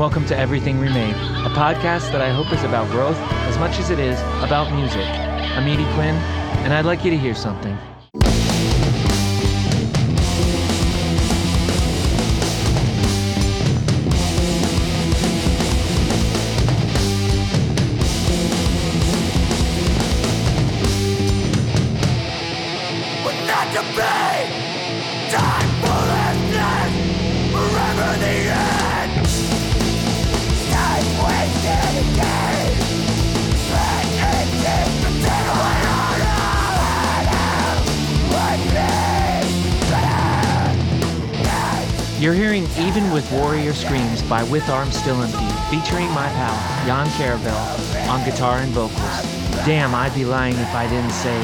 Welcome to Everything Remade, a podcast that I hope is about growth as much as it is about music. I'm Edie Quinn, and I'd like you to hear something. Even with Warrior Screams by With Arms Still Empty, featuring my pal, Jan Caravel, on guitar and vocals. Damn, I'd be lying if I didn't say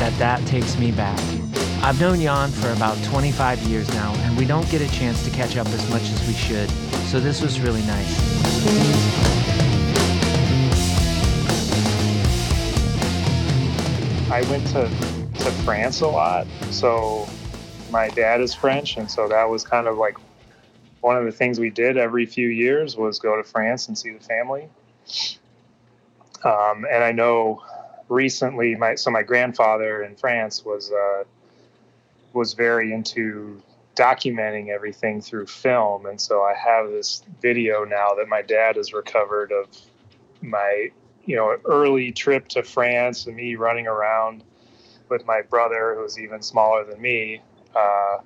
that that takes me back. I've known Jan for about 25 years now, and we don't get a chance to catch up as much as we should, so this was really nice. I went to, to France a lot, so my dad is French, and so that was kind of like one of the things we did every few years was go to France and see the family. Um, and I know recently, my so my grandfather in France was uh, was very into documenting everything through film, and so I have this video now that my dad has recovered of my you know early trip to France and me running around with my brother who's even smaller than me uh,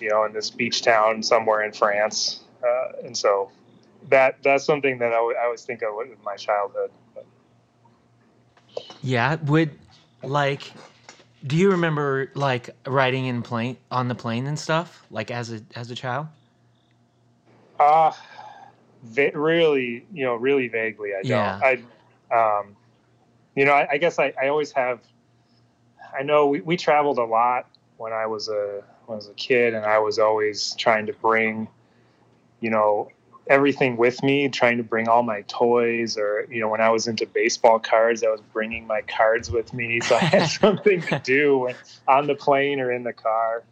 you know, in this beach town somewhere in France. Uh, and so that that's something that I, w- I always think of with my childhood. But. Yeah, would like. Do you remember like riding in plane on the plane and stuff like as a as a child? Uh va- really, you know, really vaguely. I don't. Yeah. I, um, you know, I, I guess I, I always have. I know we, we traveled a lot when I was a when I was a kid, and I was always trying to bring, you know, everything with me, trying to bring all my toys, or you know, when I was into baseball cards, I was bringing my cards with me, so I had something to do when, on the plane or in the car.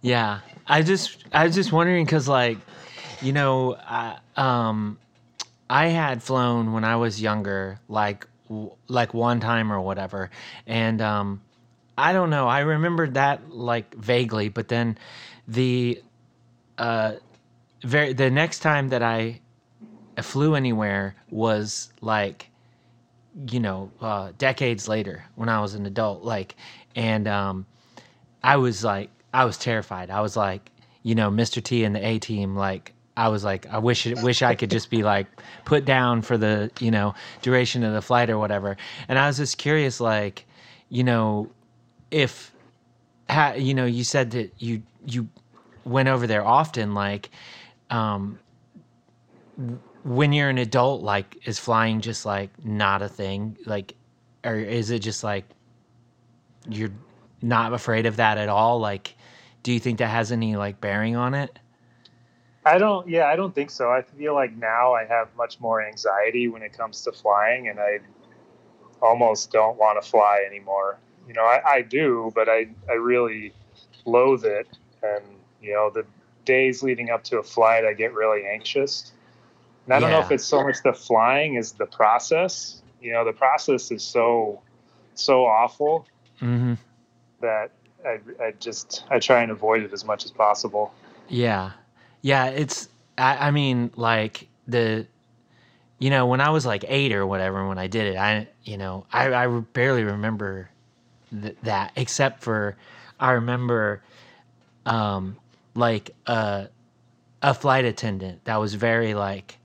Yeah, I just I was just wondering because like, you know, I, um, I had flown when I was younger, like like one time or whatever, and um I don't know. I remember that like vaguely, but then the uh very the next time that I flew anywhere was like you know uh decades later when I was an adult like and um I was like I was terrified. I was like, you know, Mr. T and the A team like I was like, I wish wish I could just be like put down for the you know duration of the flight or whatever. And I was just curious, like, you know, if you know you said that you you went over there often like um when you're an adult like is flying just like not a thing? Like or is it just like you're not afraid of that at all? Like do you think that has any like bearing on it? I don't yeah i don't think so. I feel like now i have much more anxiety when it comes to flying and i almost don't want to fly anymore you know, I, I do, but I, I really loathe it. And, you know, the days leading up to a flight, I get really anxious. And I don't know if it's so much the flying as the process. You know, the process is so, so awful mm-hmm. that I, I just, I try and avoid it as much as possible. Yeah. Yeah. It's, I, I mean, like the, you know, when I was like eight or whatever, when I did it, I, you know, I, I barely remember th- that except for I remember um like a a flight attendant that was very like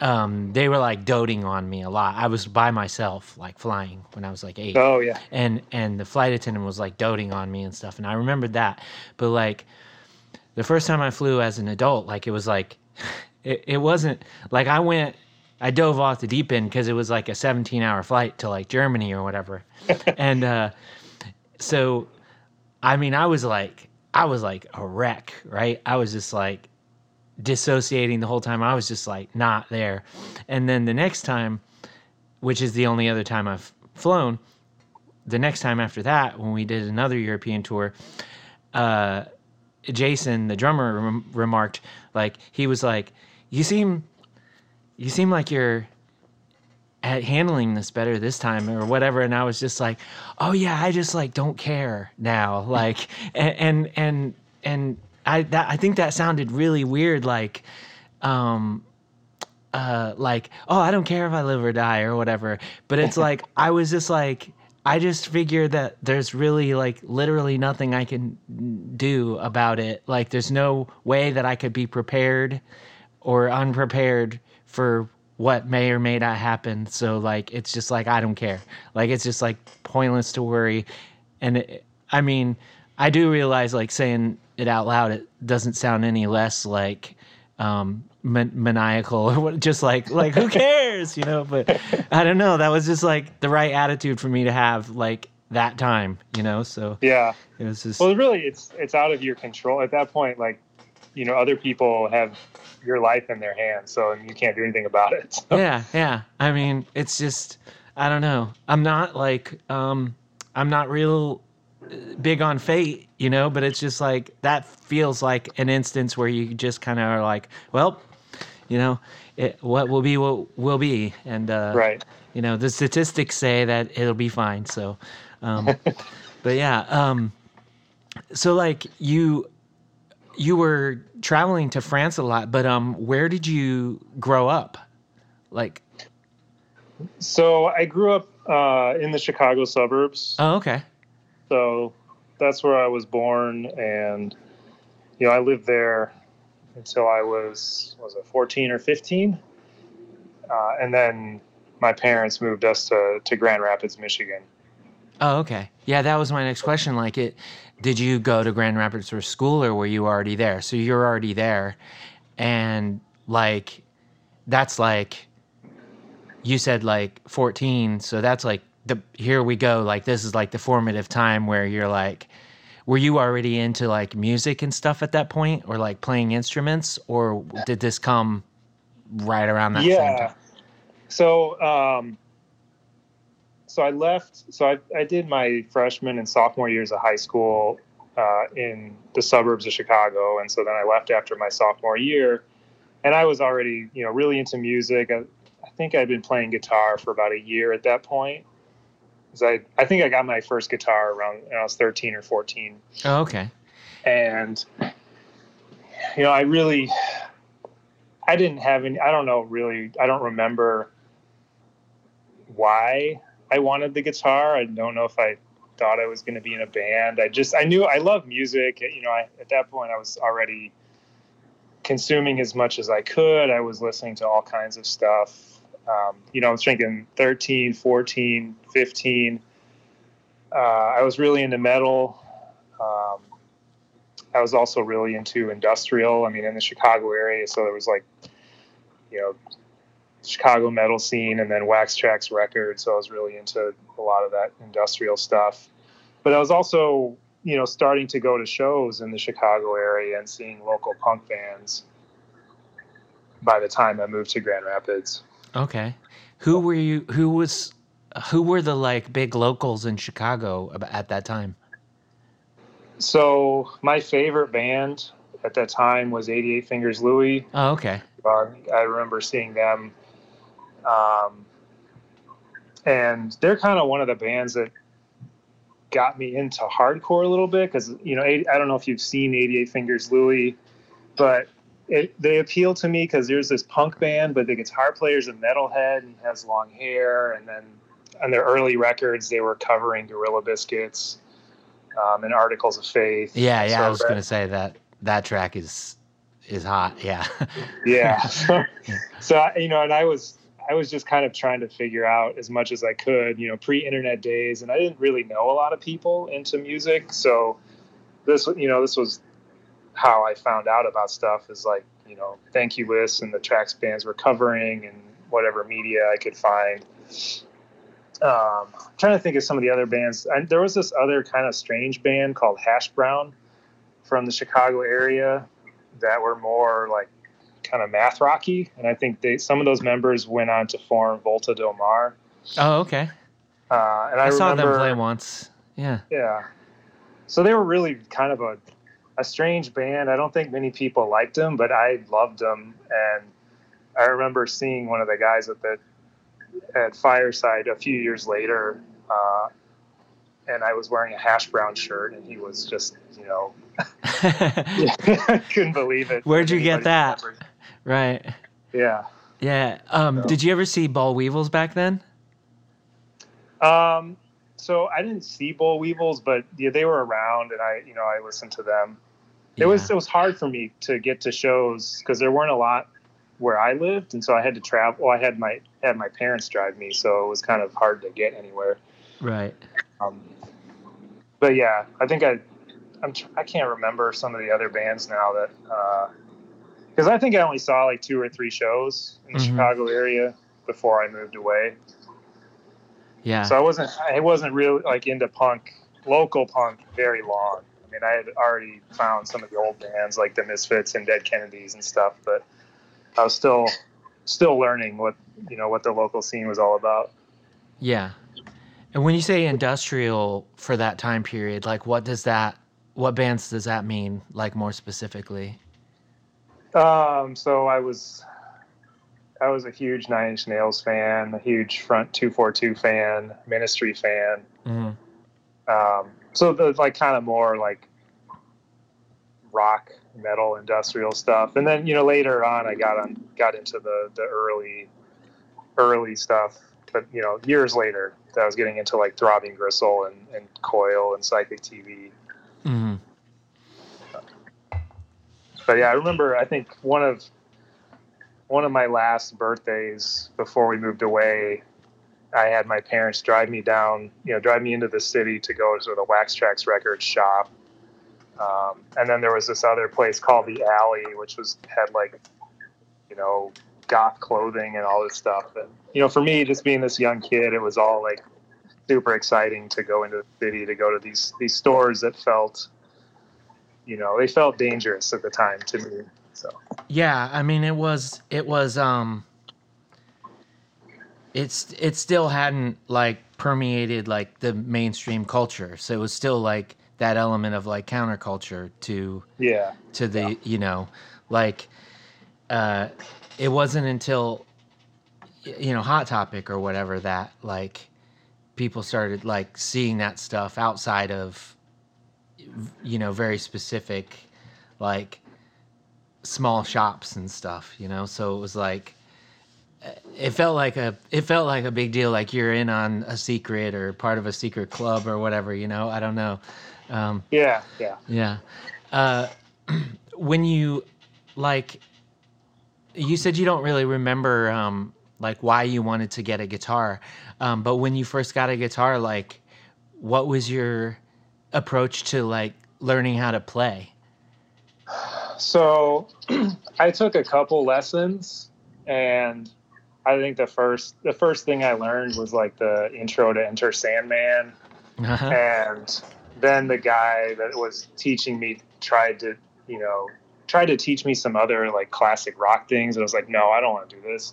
um they were like doting on me a lot. I was by myself like flying when I was like 8. Oh yeah. And and the flight attendant was like doting on me and stuff and I remembered that. But like the first time I flew as an adult like it was like it, it wasn't like I went I dove off the deep end because it was like a 17 hour flight to like Germany or whatever. and uh, so, I mean, I was like, I was like a wreck, right? I was just like dissociating the whole time. I was just like not there. And then the next time, which is the only other time I've flown, the next time after that, when we did another European tour, uh, Jason, the drummer, rem- remarked like he was like, "You seem, you seem like you're." At handling this better this time or whatever. And i was just like oh yeah i just like don't care now. Like and and and, and i that, i think that sounded really weird. Like um uh like oh i don't care if i live or die or whatever. But it's like i was just like i just figured that there's really like literally nothing i can do about it. Like there's no way that i could be prepared or unprepared for what may or may not happen. So like it's just like i don't care. Like it's just like pointless to worry. And it, i mean i do realize like saying it out loud it doesn't sound any less like um man- maniacal or what just like like who cares you know? But i don't know. That was just like the right attitude for me to have like that time you know? So Yeah. it was just Well, really, it's it's out of your control. At that point. Like, you know, other people have your life in their hands, so you can't do anything about it. So, yeah yeah i mean it's just i don't know i'm not like um i'm not real uh, big on fate you know but it's just like that feels like an instance where you just kind of are like well you know it, what will be what will be and uh Right. you know the statistics say that it'll be fine so um but yeah um so like you you were traveling to france a lot but um where did you grow up? Like So I grew up uh, in the Chicago suburbs. oh okay. So that's where I was born, and you know, I lived there until I was was it 14 or 15, uh, and then my parents moved us to to Grand Rapids, Michigan. oh okay. Yeah that was my next question. Like it did you go to grand rapids for school or were you already there? So you're already there. And like that's like you said like 14 so that's like the here we go like this is like the formative time where you're like were you already into like music and stuff at that point or like playing instruments or did this come right around that same yeah. time? So um, so I left. So I I did my freshman and sophomore years of high school uh, in the suburbs of Chicago, and so then I left after my sophomore year, and I was already you know really into music. I, I think I'd been playing guitar for about a year at that point. 'Cause I I think I got my first guitar around when I was thirteen or fourteen oh okay and you know i really i didn't have any i don't know really i don't remember why i wanted the guitar. I don't know if i thought i was going to be in a band. I just i knew i love music. You know I, at that point i was already consuming as much as i could. I was listening to all kinds of stuff. Um, you know i was drinking 13 14 15 uh, i was really into metal. Um, I was also really into industrial. I mean, in the Chicago area, so there was like, you know, Chicago metal scene, and then Wax Trax Records. So I was really into a lot of that industrial stuff. But I was also, you know, starting to go to shows in the Chicago area and seeing local punk bands. By the time I moved to Grand Rapids, Okay. Who were you? Who was? Who were the like big locals in Chicago at that time? so my favorite band at that time was 88 Fingers Louie. Oh, okay. Uh, I remember seeing them. Um, and they're kind of one of the bands that got me into hardcore a little bit because, you know, I don't know if you've seen 88 Fingers Louie, but it, they appeal to me because there's this punk band, but the guitar player's a metalhead and has long hair. And then on their early records, they were covering Gorilla Biscuits um, and Articles of Faith. Yeah, yeah. I was gonna say that that track is is hot. Yeah. yeah so I- you know and i was i was just kind of trying to figure out as much as i could you know pre-internet days and i didn't really know a lot of people into music so this you know this was how i found out about stuff is like you know thank you lists and the tracks bands were covering and whatever media i could find um, I'm trying to think of some of the other bands. And there was this other kind of strange band called Hash Brown from the Chicago area that were more like kind of math rocky, and I think they some of those members went on to form Volta Do Mar. oh, okay. Uh, and I, I, saw remember, them play once. Yeah. yeah. So they were really kind of a a strange band. I don't think many people liked them, but I loved them. And I remember seeing one of the guys at the at Fireside a few years later, uh, and I was wearing a hash brown shirt, and he was just, you know, I couldn't believe it. Where'd you get that? remembers. Right. Yeah. Yeah. Um, So- Did you ever see Boll Weevils back then? Um, so I didn't see Boll Weevils, but yeah, they were around, and I, you know, I listened to them. It was it was hard for me to get to shows because there weren't a lot where I lived, and so I had to travel. Well, I had my had my parents drive me, so it was kind of hard to get anywhere. right. Um, but yeah, I think I I'm tr- I can't remember some of the other bands now that because I think I only saw like two or three shows in the Mhm. Chicago area before I moved away. Yeah. So I wasn't I wasn't really like into punk, local punk, very long. I mean, I had already found some of the old bands like the Misfits and Dead Kennedys and stuff, but I was still still learning what you know what the local scene was all about. Yeah. And when you say industrial for that time period, like what does that what bands does that mean like more specifically? Um, so I was I was a huge Nine Inch Nails fan, a huge Front Two Four Two fan, Ministry fan. hmm Um, so the like kind of more like rock, metal, industrial stuff, and then you know later on I got on got into the the early early stuff, but you know years later I was getting into like Throbbing Gristle and, and Coil and Psychic TV. hmm But yeah, I remember I think one of one of my last birthdays before we moved away, I had my parents drive me down, you know, drive me into the city to go to the Wax Trax Records shop. Um, and then there was this other place called the Alley, which was had like, you know, goth clothing and all this stuff. And you know, for me, just being this young kid, it was all like super exciting to go into the city to go to these these stores that felt, you know, they felt dangerous at the time to me. So Yeah, I mean it was it was um it's it still hadn't like permeated like the mainstream culture. So it was still like that element of like counterculture to yeah, to the you know like uh it wasn't until you know hot topic or whatever that like people started like seeing that stuff outside of you know very specific like small shops and stuff you know so it was like it felt like a it felt like a big deal like you're in on a secret or part of a secret club or whatever you know i don't know um yeah, yeah. yeah. Uh, when you like, you said you don't really remember um, like why you wanted to get a guitar, um, but when you first got a guitar, like, what was your approach to like learning how to play? So I took a couple lessons, and I think the first the first thing I learned was like the intro to Enter Sandman, Uh-huh. and then the guy that was teaching me tried to you know tried to teach me some other like classic rock things and i was like no i don't want to do this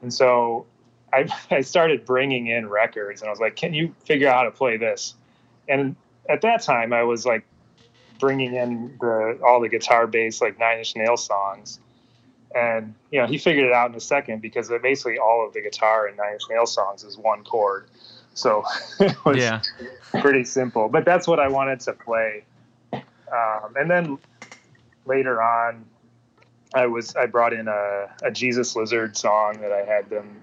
and so I, I started bringing in records and i was like can you figure out how to play this and at that time i was like bringing in the all the guitar bass like nine inch nail songs and you know he figured it out in a second because basically all of the guitar in nine inch nail songs is one chord so it was yeah. pretty simple. But that's what I wanted to play. Um, and then later on, I was I brought in a, a Jesus Lizard song that I had them,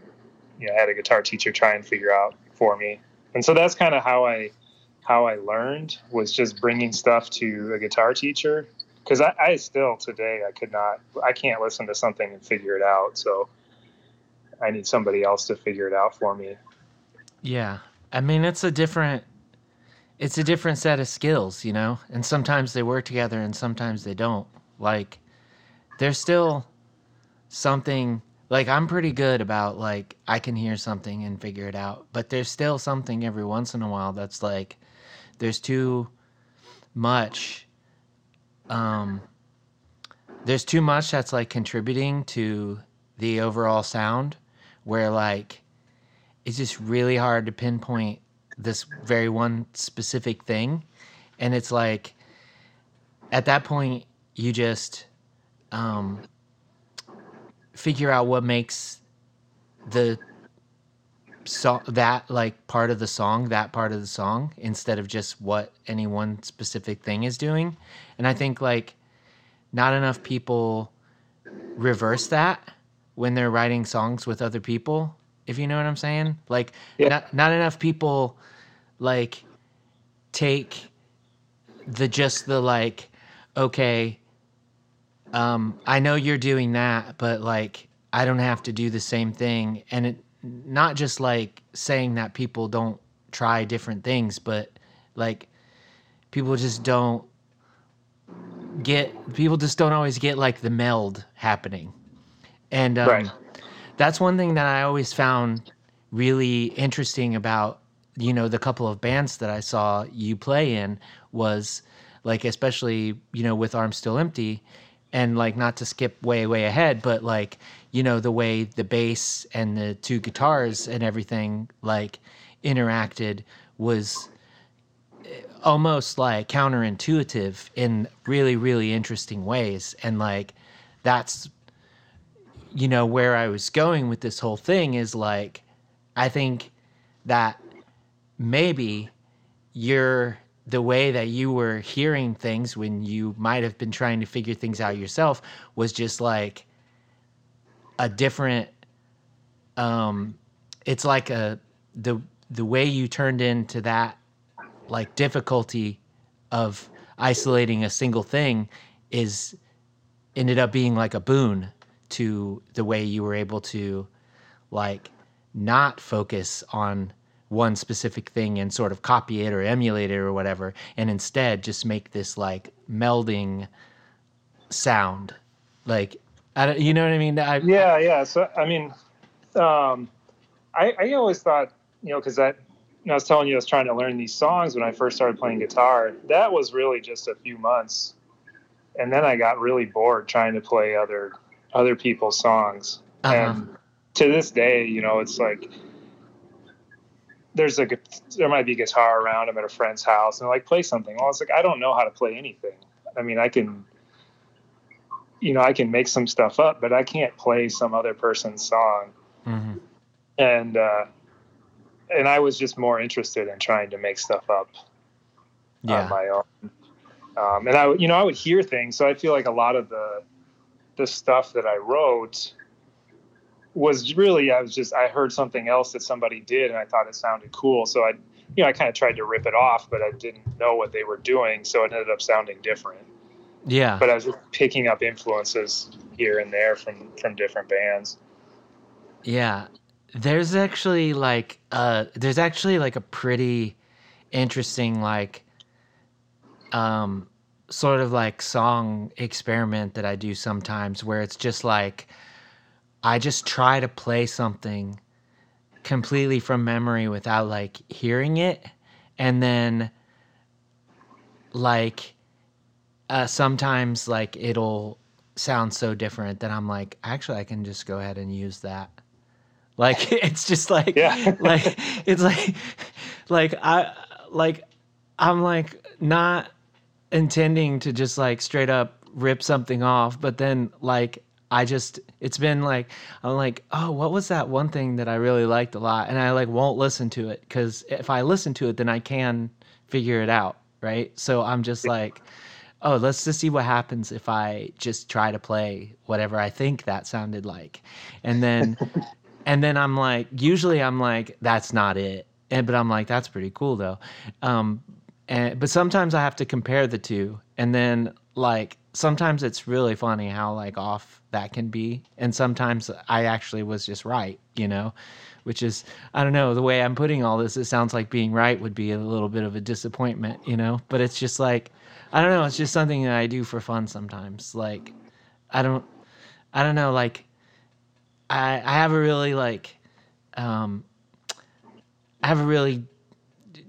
you know, had a guitar teacher try and figure out for me. And so that's kind of how I how I learned was just bringing stuff to a guitar teacher because I, I still today I could not I can't listen to something and figure it out. So I need somebody else to figure it out for me. Yeah. I mean, it's a different it's a different set of skills, you know? And sometimes they work together and sometimes they don't. Like there's still something like I'm pretty good about like I can hear something and figure it out, but there's still something every once in a while that's like there's too much um there's too much that's like contributing to the overall sound where like it's just really hard to pinpoint this very one specific thing. And it's like at that point you just um, figure out what makes the so that like part of the song that part of the song instead of just what any one specific thing is doing. And i think like not enough people reverse that when they're writing songs with other people if you know what i'm saying? Like Yeah. not, not enough people like take the just the like okay um i know you're doing that but like i don't have to do the same thing. And it not just like saying that people don't try different things but like people just don't get people just don't always get like the meld happening and um, Right. that's one thing that i always found really interesting about you know the couple of bands that i saw you play in was like especially you know with arms still empty and like not to skip way way ahead but like you know the way the bass and the two guitars and everything like interacted was eh, almost like counterintuitive in really really interesting ways. And like that's you know where i was going with this whole thing is like i think that maybe you're the way that you were hearing things when you might have been trying to figure things out yourself was just like a different um it's like a the the way you turned into that like difficulty of isolating a single thing is ended up being like a boon to the way you were able to like not focus on one specific thing and sort of copy it or emulate it or whatever and instead just make this like melding sound. Like I you know what I mean I, Yeah, yeah. So I mean, um, I, I always thought, you know, because that you know, I was telling you I was trying to learn these songs when I first started playing guitar. That was really just a few months, and then I got really bored trying to play other other people's songs. Uh-huh. And to this day, you know, it's like there's a there might be guitar around. I'm at a friend's house, and they're like, play something. Well, it's like I don't know how to play anything. I mean, I can you know, I can make some stuff up, but I can't play some other person's song. Mhm. And uh, and I was just more interested in trying to make stuff up yeah on my own. Um, and I, you know, I would hear things, so I feel like a lot of the the stuff that I wrote was really I was just I heard something else that somebody did, and I thought it sounded cool, so I, you know, I kind of tried to rip it off, but I didn't know what they were doing, so it ended up sounding different. Yeah But I was just picking up influences here and there from from different bands. Yeah. There's actually like uh there's actually like a pretty interesting like um sort of like song experiment that I do sometimes where it's just like I just try to play something completely from memory without like hearing it and then like uh sometimes like it'll sound so different that I'm like actually I can just go ahead and use that like it's just like Yeah. like it's like like I like I'm like not intending to just like straight up rip something off, but then like I just it's been like I'm like, "Oh, what was that one thing that I really liked a lot?" And I like won't listen to it cuz if I listen to it then I can figure it out, right? So I'm just like, "Oh, let's just see what happens if I just try to play whatever I think that sounded like." And then and then I'm like, usually I'm like, that's not it. And but I'm like, that's pretty cool though. Um, and but sometimes I have to compare the two, and then like sometimes it's really funny how like off that can be, and sometimes I actually was just right, you know, which is I don't know the way I'm putting all this. It sounds like being right would be a little bit of a disappointment, you know, but it's just like I don't know. It's just something that I do for fun sometimes. Like I don't I don't know like I I have a really like um I have a really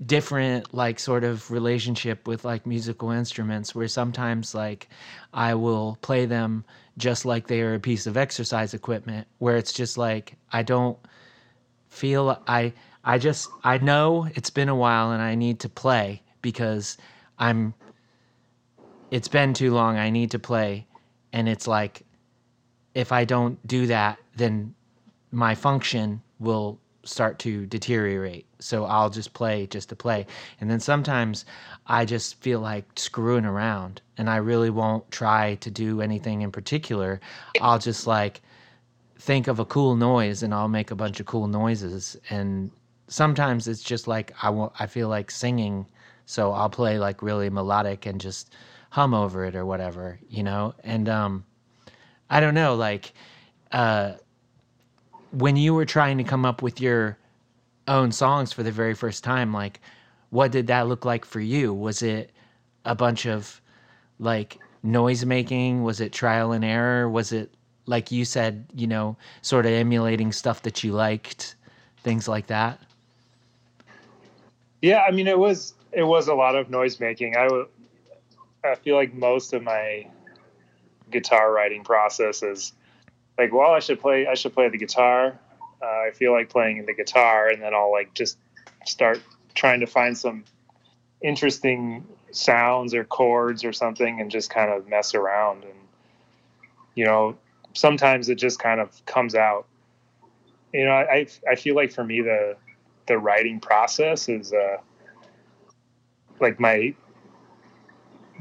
different like sort of relationship with like musical instruments where sometimes like I will play them just like they are a piece of exercise equipment where it's just like I don't feel I I just I know it's been a while and I need to play because I'm it's been too long. I need to play. And it's like, if I don't do that, then my function will start to deteriorate. So I'll just play just to play. And then sometimes I just feel like screwing around and I really won't try to do anything in particular. I'll just like think of a cool noise and I'll make a bunch of cool noises. And sometimes it's just like I want, I feel like singing. So I'll play like really melodic and just hum over it or whatever, you know? And um I don't know, like uh when you were trying to come up with your own songs for the very first time, like what did that look like for you? Was it a bunch of like noise making? Was it trial and error? Was it like you said, you know, sort of emulating stuff that you liked, things like that? Yeah, I mean it was it was a lot of noise making. I I feel like most of my guitar writing process is like, well, I should play. I should play the guitar. Uh, I feel like playing the guitar, and then I'll like just start trying to find some interesting sounds or chords or something, and just kind of mess around. And you know, sometimes it just kind of comes out. You know, I I feel like for me the the writing process is uh like my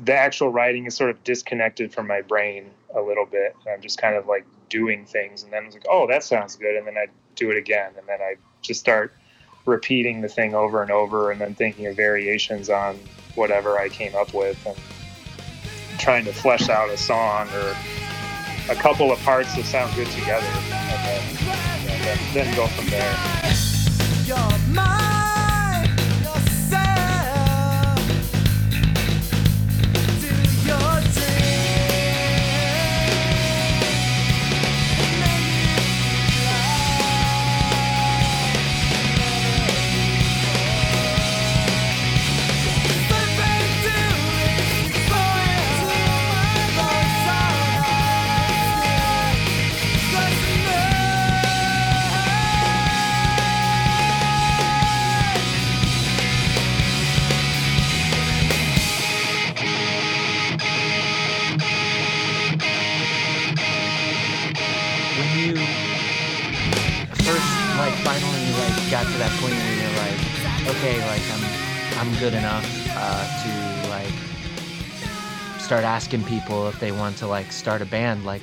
the actual writing is sort of disconnected from my brain a little bit. I'm just kind of like doing things, and then I was like, oh, that sounds good, and then I do it again, and then I just start repeating the thing over and over, and then thinking of variations on whatever I came up with, and trying to flesh out a song or a couple of parts that sound good together, and then, and then, then go from there. Start asking people if they want to like start a band. Like,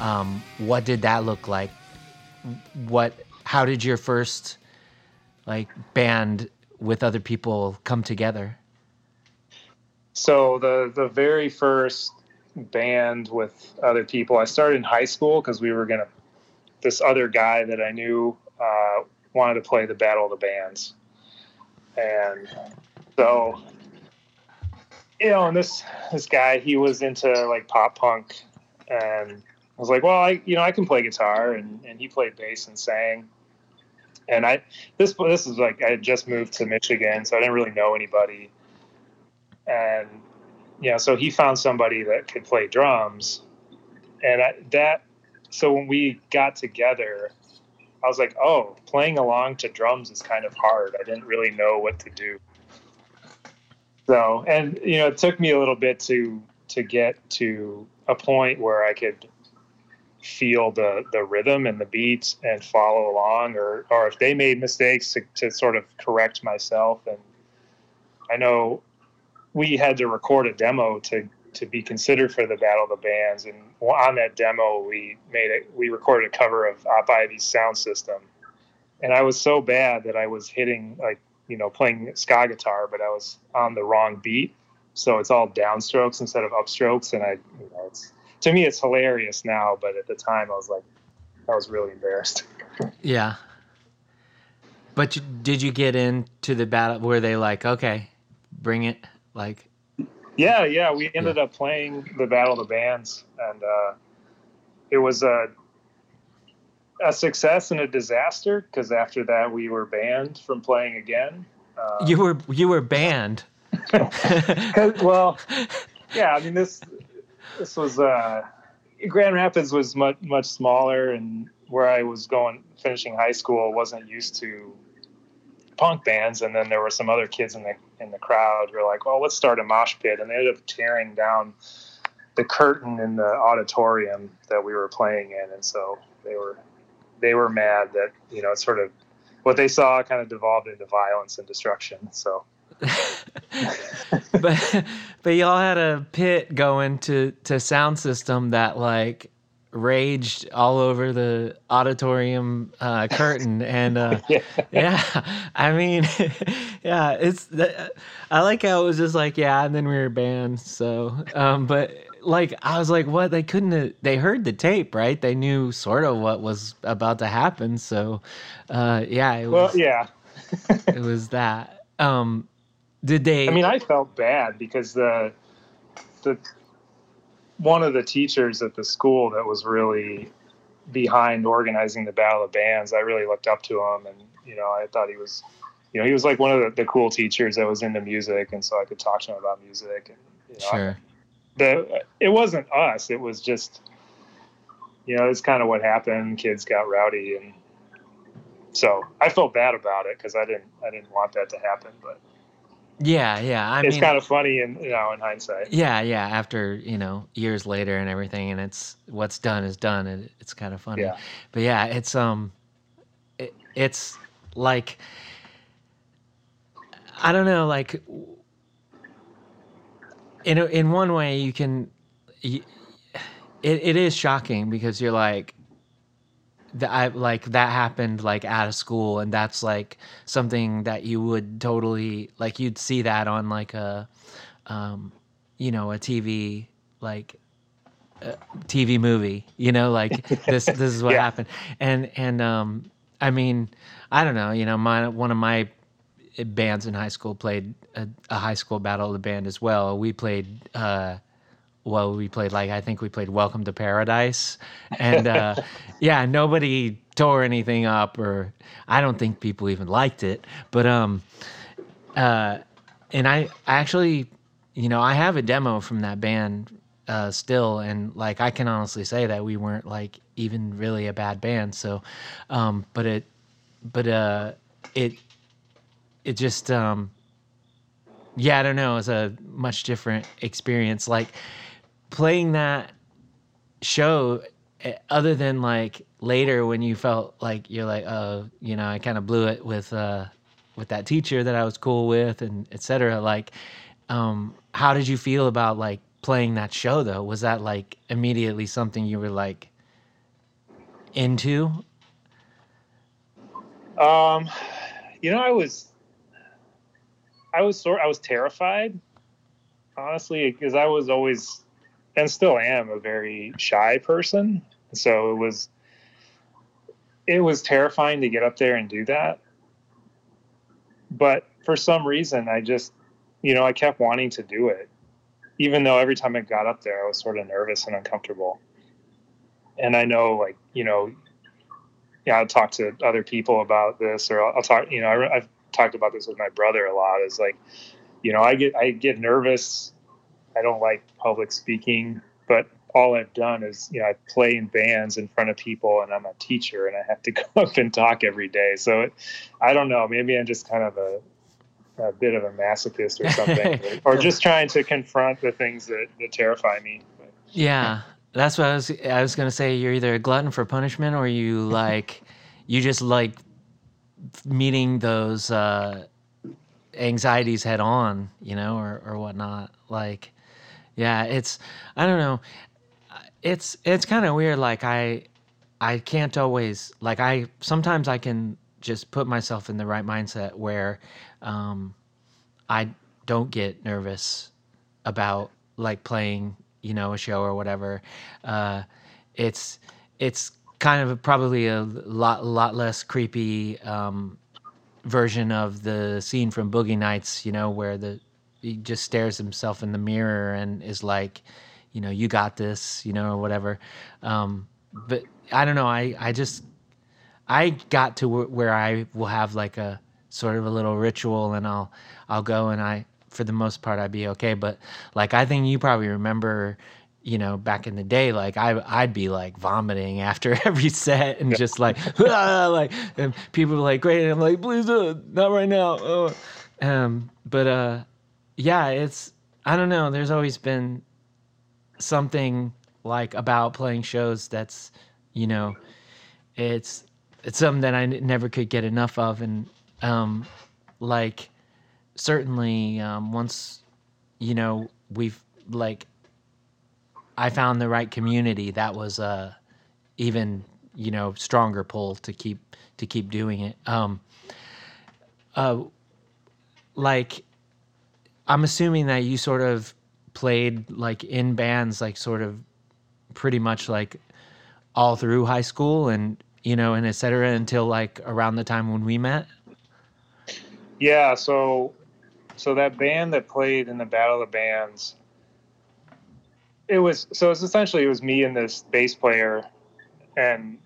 um, what did that look like? What? How did your first like band with other people come together? So the the very first band with other people, I started in high school because we were gonna. This other guy that I knew uh, wanted to play the Battle of the Bands, and so you know, and this this guy he was into like pop punk, and I was like, well, I you know I can play guitar, and and he played bass and sang, and I this this is like I had just moved to Michigan, so I didn't really know anybody, and you know, so he found somebody that could play drums, and I, that so when we got together I was like, oh, playing along to drums is kind of hard. I didn't really know what to do. So, and you know, it took me a little bit to to get to a point where I could feel the the rhythm and the beats and follow along, or or if they made mistakes to to sort of correct myself. And I know we had to record a demo to to be considered for the Battle of the Bands. And on that demo, we made it. We recorded a cover of Op Ivy's Sound System, and I was so bad that I was hitting like you know playing ska guitar, but I was on the wrong beat. So it's all downstrokes instead of upstrokes, and I, you know, it's to me it's hilarious now, but at the time I was like, I was really embarrassed. Yeah. But did you get into the battle where they like, okay, bring it, like yeah, yeah, we ended yeah. up playing the Battle of the Bands, and uh, it was a a success and a disaster because after that we were banned from playing again. Uh, you were you were banned. well, yeah, I mean this this was uh, Grand Rapids was much much smaller, and where I was going finishing high school wasn't used to punk bands, and then there were some other kids in the in the crowd who were like, "Well, let's start a mosh pit," and they ended up tearing down the curtain in the auditorium that we were playing in, and so they were they were mad that you know sort of what they saw kind of devolved into violence and destruction. So. but but y'all had a pit going to to sound system that like raged all over the auditorium uh, curtain and uh, yeah. yeah. i mean yeah it's i like how it was just like yeah and then we were banned so um, but like I was like, what? They couldn't. Have, they heard the tape, right? They knew sort of what was about to happen. So, uh, yeah. It was, well, yeah. it was that. Um, did they? I mean, I felt bad because the the one of the teachers at the school that was really behind organizing the battle of bands. I really looked up to him, and you know, I thought he was. You know, he was like one of the, the cool teachers that was into music, and so I could talk to him about music. And you know, sure. I, the it wasn't us. It was just you know it's kind of what happened. Kids got rowdy, and so I felt bad about it because I didn't I didn't want that to happen, but. Yeah, yeah. I it's mean, kind of funny, in you know, in hindsight. Yeah, yeah. After you know, years later and everything, and it's what's done is done, and it's kind of funny. Yeah. But yeah, it's um, it, it's like I don't know, like in a, in one way you can it, it is shocking because you're like that I like that happened like out of school and that's like something that you would totally like you'd see that on like a um you know a TV like a TV movie you know like this this is what yeah. happened and and um I mean I don't know you know my one of my bands in high school played a, a, high school battle of the band as well. We played, uh, well, we played like I think we played Welcome to Paradise, and uh, yeah, nobody tore anything up, or I don't think people even liked it. But um, uh, and I actually, you know, I have a demo from that band uh, still, and like I can honestly say that we weren't like even really a bad band. So, um, but it, but uh, it it just um yeah i don't know. It's a much different experience. Like playing that show eh, other than like later when you felt like you're like oh you know i kind of blew it with uh with that teacher that i was cool with and etc like um how did you feel about like playing that show though? Was that like immediately something you were like into? Um you know i was I was sort I was terrified, honestly, because I was always and still am a very shy person. So it was it was terrifying to get up there and do that. But for some reason I just you know, I kept wanting to do it. Even though every time I got up there I was sort of nervous and uncomfortable. And I know like, you know, yeah, I'll talk to other people about this, or I'll, I'll talk. You know, I, have talked about this with my brother a lot. Is like, you know, I get I get nervous. I don't like public speaking, but all I've done is, you know, I play in bands in front of people, and I'm a teacher, and I have to go up and talk every day. So, it, I don't know. Maybe I'm just kind of a a bit of a masochist or something, or, just trying to confront the things that, that terrify me. But, yeah, that's what I was. I was gonna say. You're either a glutton for punishment, or you like, you just like meeting those uh, anxieties head on, you know, or or whatnot. Like, yeah, it's I don't know. It's it's kind of weird. Like I I can't always like I sometimes I can just put myself in the right mindset where um, I don't get nervous about like playing you know a show or whatever. Uh, it's it's kind of probably a lot lot less creepy um, version of the scene from Boogie Nights, you know, where the he just stares himself in the mirror and is like, you know, you got this, you know, or whatever. Um, but I don't know. I I just I got to where I will have like a sort of a little ritual, and I'll I'll go and I for the most part I'd be okay. But like I think you probably remember you know, back in the day, like I I'd be like vomiting after every set and just like ah, like and people were like, great, and I'm like, please uh, not right now. Oh. Um, but uh, yeah, it's I don't know. There's always been something like about playing shows that's you know, it's it's something that I n- never could get enough of, and um, like certainly um, once you know we've like I found the right community, that was a even you know stronger pull to keep to keep doing it. Um, uh, like I'm assuming that you sort of played like in bands, like sort of pretty much like all through high school and you know and et cetera until like around the time when we met. Yeah, so so that band that played in the Battle of the Bands, it was so it's essentially it was me and this bass player, and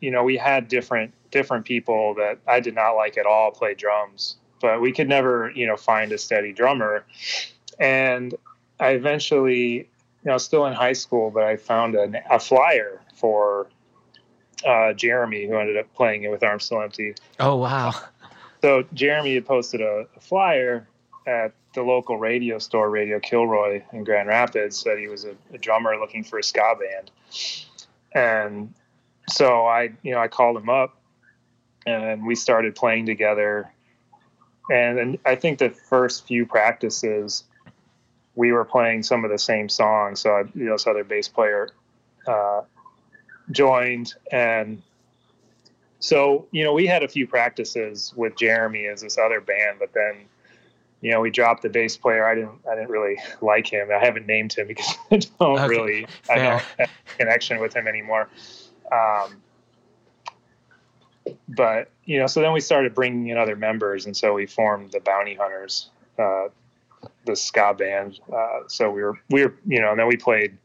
you know we had different different people that I did not like at all play drums, but we could never you know find a steady drummer, and I eventually you know still in high school, but I found a, a flyer for uh, Jeremy who ended up playing it with Arms Still Empty. Oh wow! So Jeremy had posted a, a, flyer at the local radio store, Radio Kilroy in Grand Rapids, that he was a, a, drummer looking for a ska band. And so I, you know, I called him up, and we started playing together. And, and I think the first few practices, we were playing some of the same songs. So I, you know, this other bass player uh, joined, and so you know we had a few practices with Jeremy as this other band, but then you know we dropped the bass player. I didn't I didn't really like him. I haven't named him because I don't okay, really fair. I don't have a connection with him anymore. Um, but you know, so then we started bringing in other members, and so we formed the Bounty Hunters, uh, the ska band. Uh, so we were we were you know, and then we played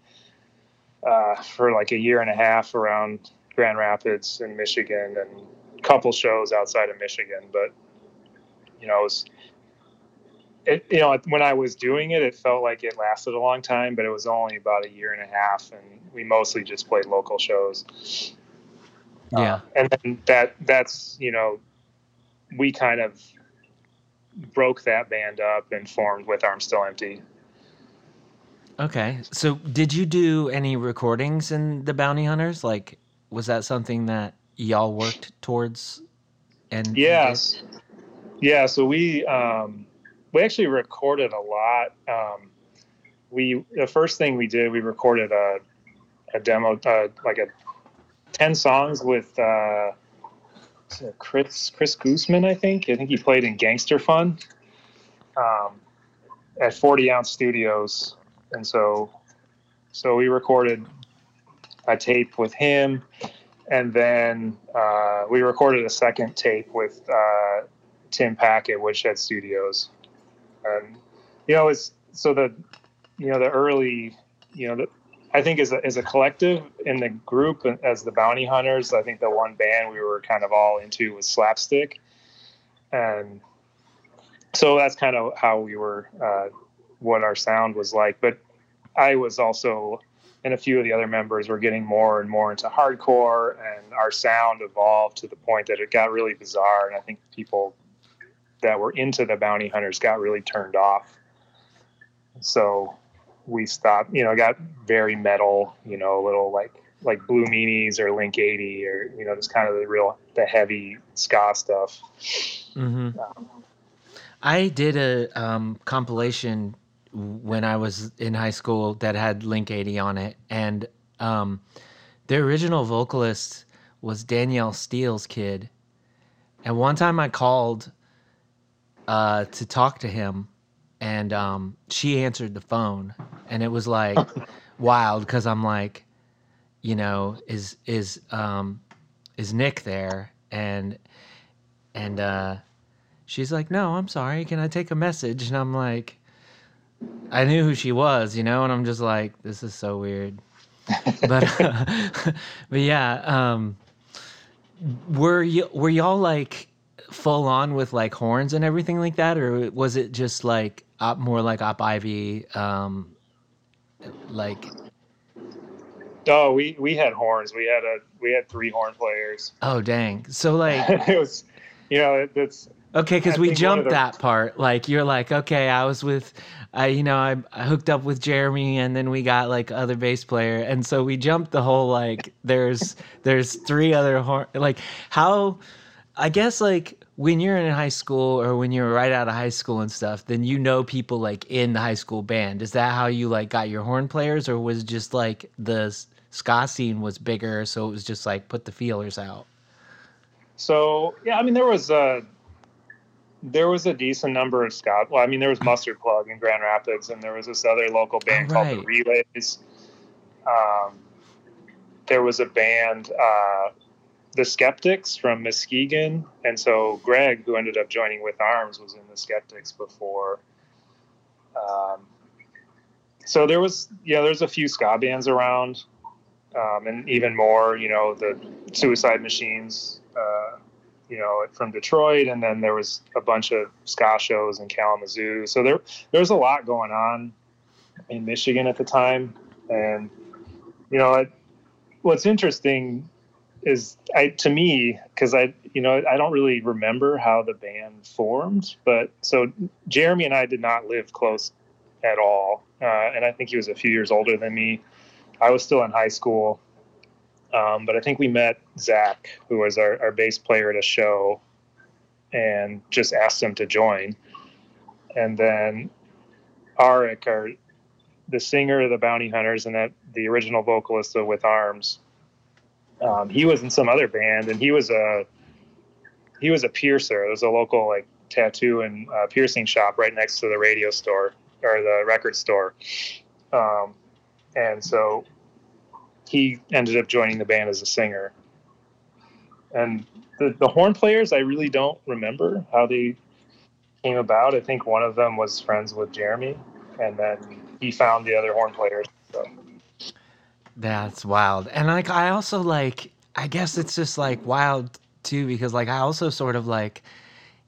uh, for like a year and a half around Grand Rapids in Michigan and a couple shows outside of Michigan. But you know, it was it, you know when I was doing it, it felt like it lasted a long time, but it was only about a year and a half, and we mostly just played local shows. Yeah, uh, and then that that's you know we kind of broke that band up and formed with Arms Still Empty. Okay, so did you do any recordings in the Bounty Hunters? Like, was that something that y'all worked towards? And yes, yeah. So we um, we actually recorded a lot. Um, we the first thing we did we recorded a a demo uh, like a ten songs with uh, Chris Chris Gooseman. I think I think he played in Gangster Fun um, at Forty Ounce Studios, and so so we recorded a tape with him, and then uh, we recorded a second tape with uh, Tim Pack at Woodshed Studios, and you know it's so the you know the early you know the, I think as a, as a collective in the group as the Bounty Hunters, I think the one band we were kind of all into was Slapstick, and so that's kind of how we were uh, what our sound was like. But I was also and a few of the other members were getting more and more into hardcore and our sound evolved to the point that it got really bizarre and i think people that were into the bounty hunters got really turned off so we stopped you know got very metal you know a little like like blue meanies or link 80 or you know just kind of the real the heavy ska stuff mm-hmm. um, i did a um, compilation when I was in high school that had Link 80 on it. And um, the original vocalist was Danielle Steel's kid. And one time I called uh, to talk to him, and um, she answered the phone. And it was like wild because I'm like, you know, is is um, is Nick there? And and uh, she's like, no, I'm sorry. Can I take a message? And I'm like, I knew who she was, you know, and I'm just like, this is so weird. but uh, but yeah, um, were you were y'all like full on with like horns and everything like that, or was it just like op, more like Op Ivy, um, Like, Oh, we we had horns. We had a we had three horn players. oh dang. So like, it was, you know, it, it's okay, because we think one of jumped the- that part. Like, you're like, okay, I was with, I you know, I, I hooked up with Jeremy, and then we got like other bass player, and so we jumped the whole like, there's there's three other horn. Like, how? I guess like when you're in high school or when you're right out of high school and stuff, then you know people like in the high school band. Is that how you like got your horn players, or was it just like the ska scene was bigger, so it was just like put the feelers out? so yeah. I mean, there was a there was a decent number of ska. Well, I mean, there was Mustard Plug in Grand Rapids, and there was this other local band called the. Relays. Um, there was a band, uh, the Skeptics from Muskegon, and so Greg, who ended up joining with Arms, was in the Skeptics before. Um, so there was, yeah, there's a few ska bands around, um, and even more, you know, the Suicide Machines, uh, you know, from Detroit, and then there was a bunch of ska shows in Kalamazoo. So there, there was a lot going on in Michigan at the time, and you know, it, what's interesting is I to me because I you know I don't really remember how the band formed, but so Jeremy and I did not live close at all, uh, and I think he was a few years older than me. I was still in high school, um, but I think we met Zach, who was our, our bass player at a show, and just asked him to join, and then Arik, our the singer of the Bounty Hunters and that the original vocalist of With Arms. Um, he was in some other band, and he was a he was a piercer. There was a local like tattoo and uh, piercing shop right next to the radio store or the record store, um, and so he ended up joining the band as a singer. And the, the horn players, I really don't remember how they came about. I think one of them was friends with Jeremy, and then he found the other horn players. So. That's wild. And like I also like I guess it's just like wild too because like I also sort of like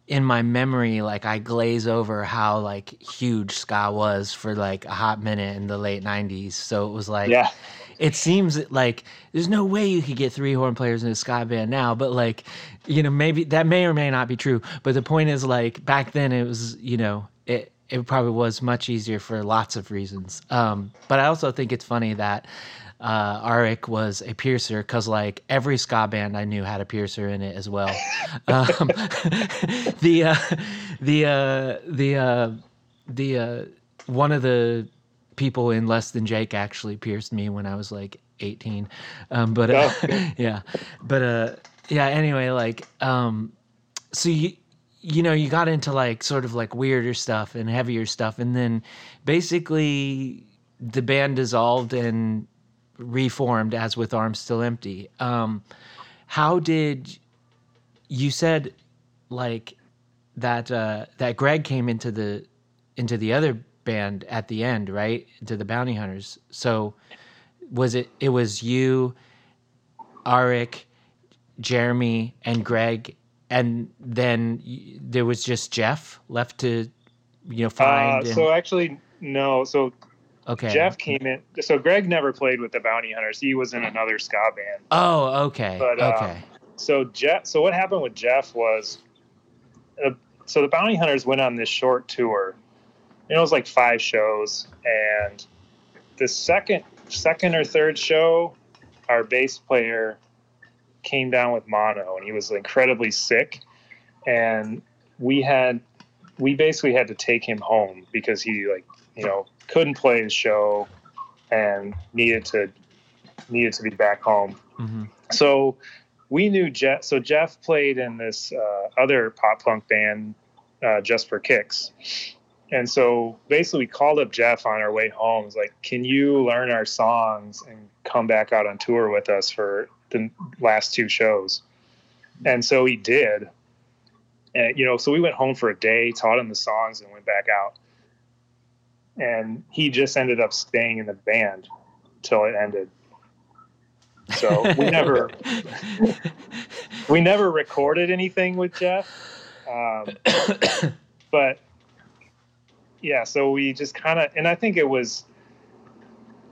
in my memory like I glaze over how like huge ska was for like a hot minute in the late 90s. So it was like Yeah, it seems like there's no way you could get three horn players in a ska band now, but like, you know, maybe that may or may not be true. But the point is, like, back then it was, you know, it it probably was much easier for lots of reasons. Um, but I also think it's funny that uh, Arik was a piercer because like every ska band I knew had a piercer in it as well. um, the uh, the uh, the uh, the uh, one of the people in Less Than Jake actually pierced me when I was like 18. Um, but uh, yeah, but uh, yeah. Anyway, like um, so you you know you got into like sort of like weirder stuff and heavier stuff, and then basically the band dissolved and reformed as with Arms Still Empty. Um, how did you said like that uh, that Greg came into the into the other band at the end, right? To the Bounty Hunters. So was it it was you, Arik, Jeremy, and Greg, and then y- there was just Jeff left to you know uh, find. and, so actually, no. So okay. Jeff came in. So Greg never played with the Bounty Hunters. He was in another ska band. Oh, okay. But, uh, okay. So Jeff. So what happened with Jeff was, uh, so the Bounty Hunters went on this short tour. Know, it was like five shows, and the second, second or third show, our bass player came down with mono, and he was incredibly sick, and we had, we basically had to take him home because he like, you know, couldn't play his show, and needed to, needed to be back home hmm so we knew Jeff. So Jeff played in this uh, other pop punk band, uh, Just for Kicks. And so basically, we called up Jeff on our way home. It's like, can you learn our songs and come back out on tour with us for the last two shows? And so he did. And, you know, so we went home for a day, taught him the songs, and went back out. And he just ended up staying in the band till it ended. So we never we never recorded anything with Jeff. Um, but yeah, so we just kind of, and I think it was,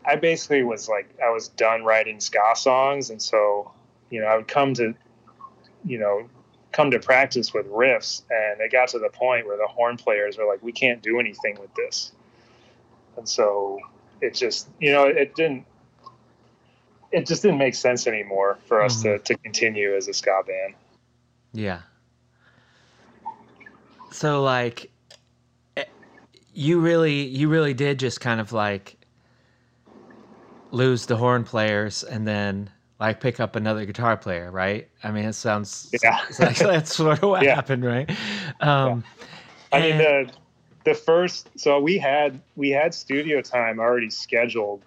I basically was like I was done writing ska songs, and so you know I would come to you know come to practice with riffs, and it got to the point where the horn players were like, "We can't do anything with this," and so it just you know it didn't it just didn't make sense anymore for us mm-hmm. to, to continue as a ska band. Yeah. So like eh, you really you really did just kind of like lose the horn players and then like pick up another guitar player, right? I mean, it sounds yeah, like that's sort of what yeah. happened, right? Um, yeah. I and, mean, the the first so we had we had studio time already scheduled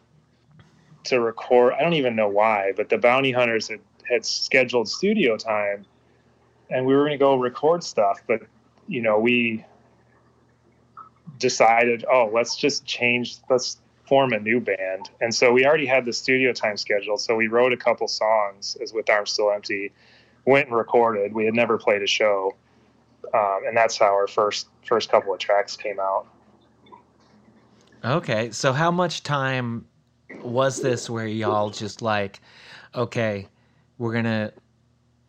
to record. I don't even know why, but the Bounty Hunters had had scheduled studio time, and we were going to go record stuff, but you know we decided, oh, let's just change, let's form a new band. And so we already had the studio time scheduled. So we wrote a couple songs as with Arms Still Empty, went and recorded. We had never played a show. Um, and that's how our first first couple of tracks came out. Okay. So how much time was this where y'all just like, okay, we're gonna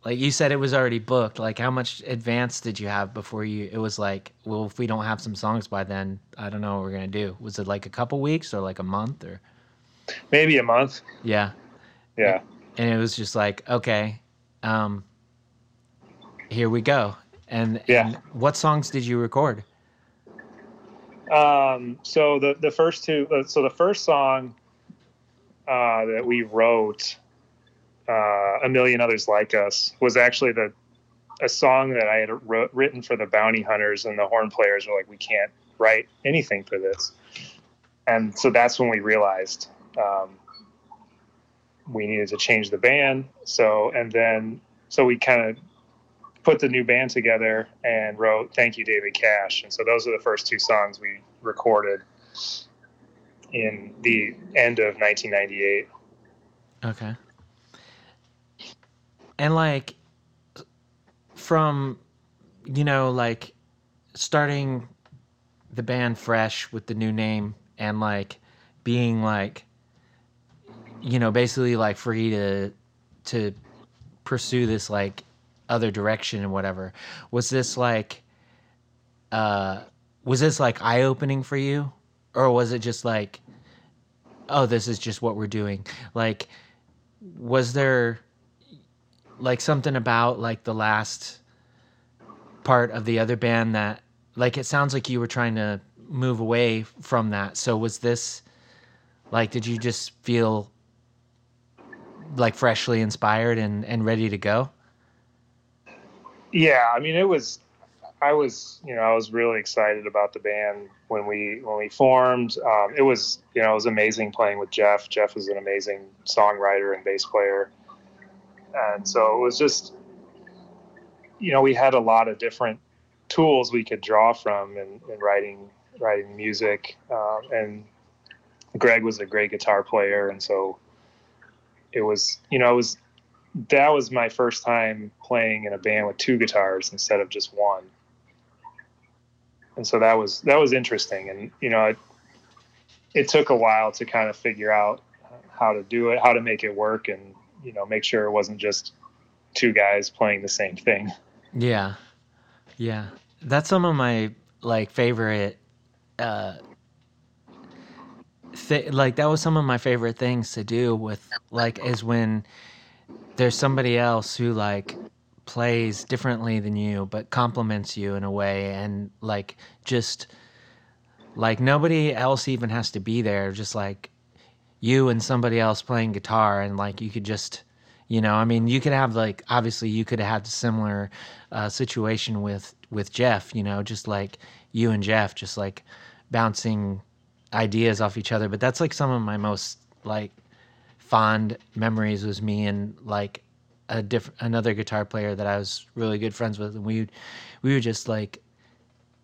like you said it was already booked like how much advance did you have before you it was like well if we don't have some songs by then i don't know what we're gonna do. Was it like a couple weeks or like a month or? Maybe a month. Yeah. Yeah. And it was just like okay um here we go and yeah. and what songs did you record? Um so the the first two uh, so the first song uh that we wrote uh, a million others like us was actually the a song that I had wrote, written for the bounty hunters, and the horn players were like, "We can't write anything for this," and so that's when we realized um, we needed to change the band. So and then so we kind of put the new band together and wrote "Thank You, David Cash," and so those are the first two songs we recorded in the end of 1998. Okay and like from you know like starting the band fresh with the new name and like being like you know basically like free to to pursue this like other direction and whatever was this like uh was this like eye opening for you or was it just like oh this is just what we're doing like was there like something about like the last part of the other band that like it sounds like you were trying to move away from that. So was this like did you just feel like freshly inspired and and ready to go? Yeah, I mean it was I was, you know, I was really excited about the band when we when we formed. Um, it was, you know, it was amazing playing with Jeff. Jeff is an amazing songwriter and bass player and so it was just you know we had a lot of different tools we could draw from in, in writing writing music um, and greg was a great guitar player and so it was you know it was that was my first time playing in a band with two guitars instead of just one and so that was that was interesting and you know it, it took a while to kind of figure out how to do it how to make it work and you know make sure it wasn't just two guys playing the same thing. Yeah, yeah, that's some of my like favorite. Uh, th- like that was some of my favorite things to do with like is when there's somebody else who like plays differently than you but complements you in a way and like just like nobody else even has to be there. Just like you and somebody else playing guitar and like you could just you know i mean you could have like obviously you could have had a similar uh, situation with with jeff you know just like you and jeff just like bouncing ideas off each other. But that's like some of my most like fond memories was me and like a different another guitar player that i was really good friends with and we we would just like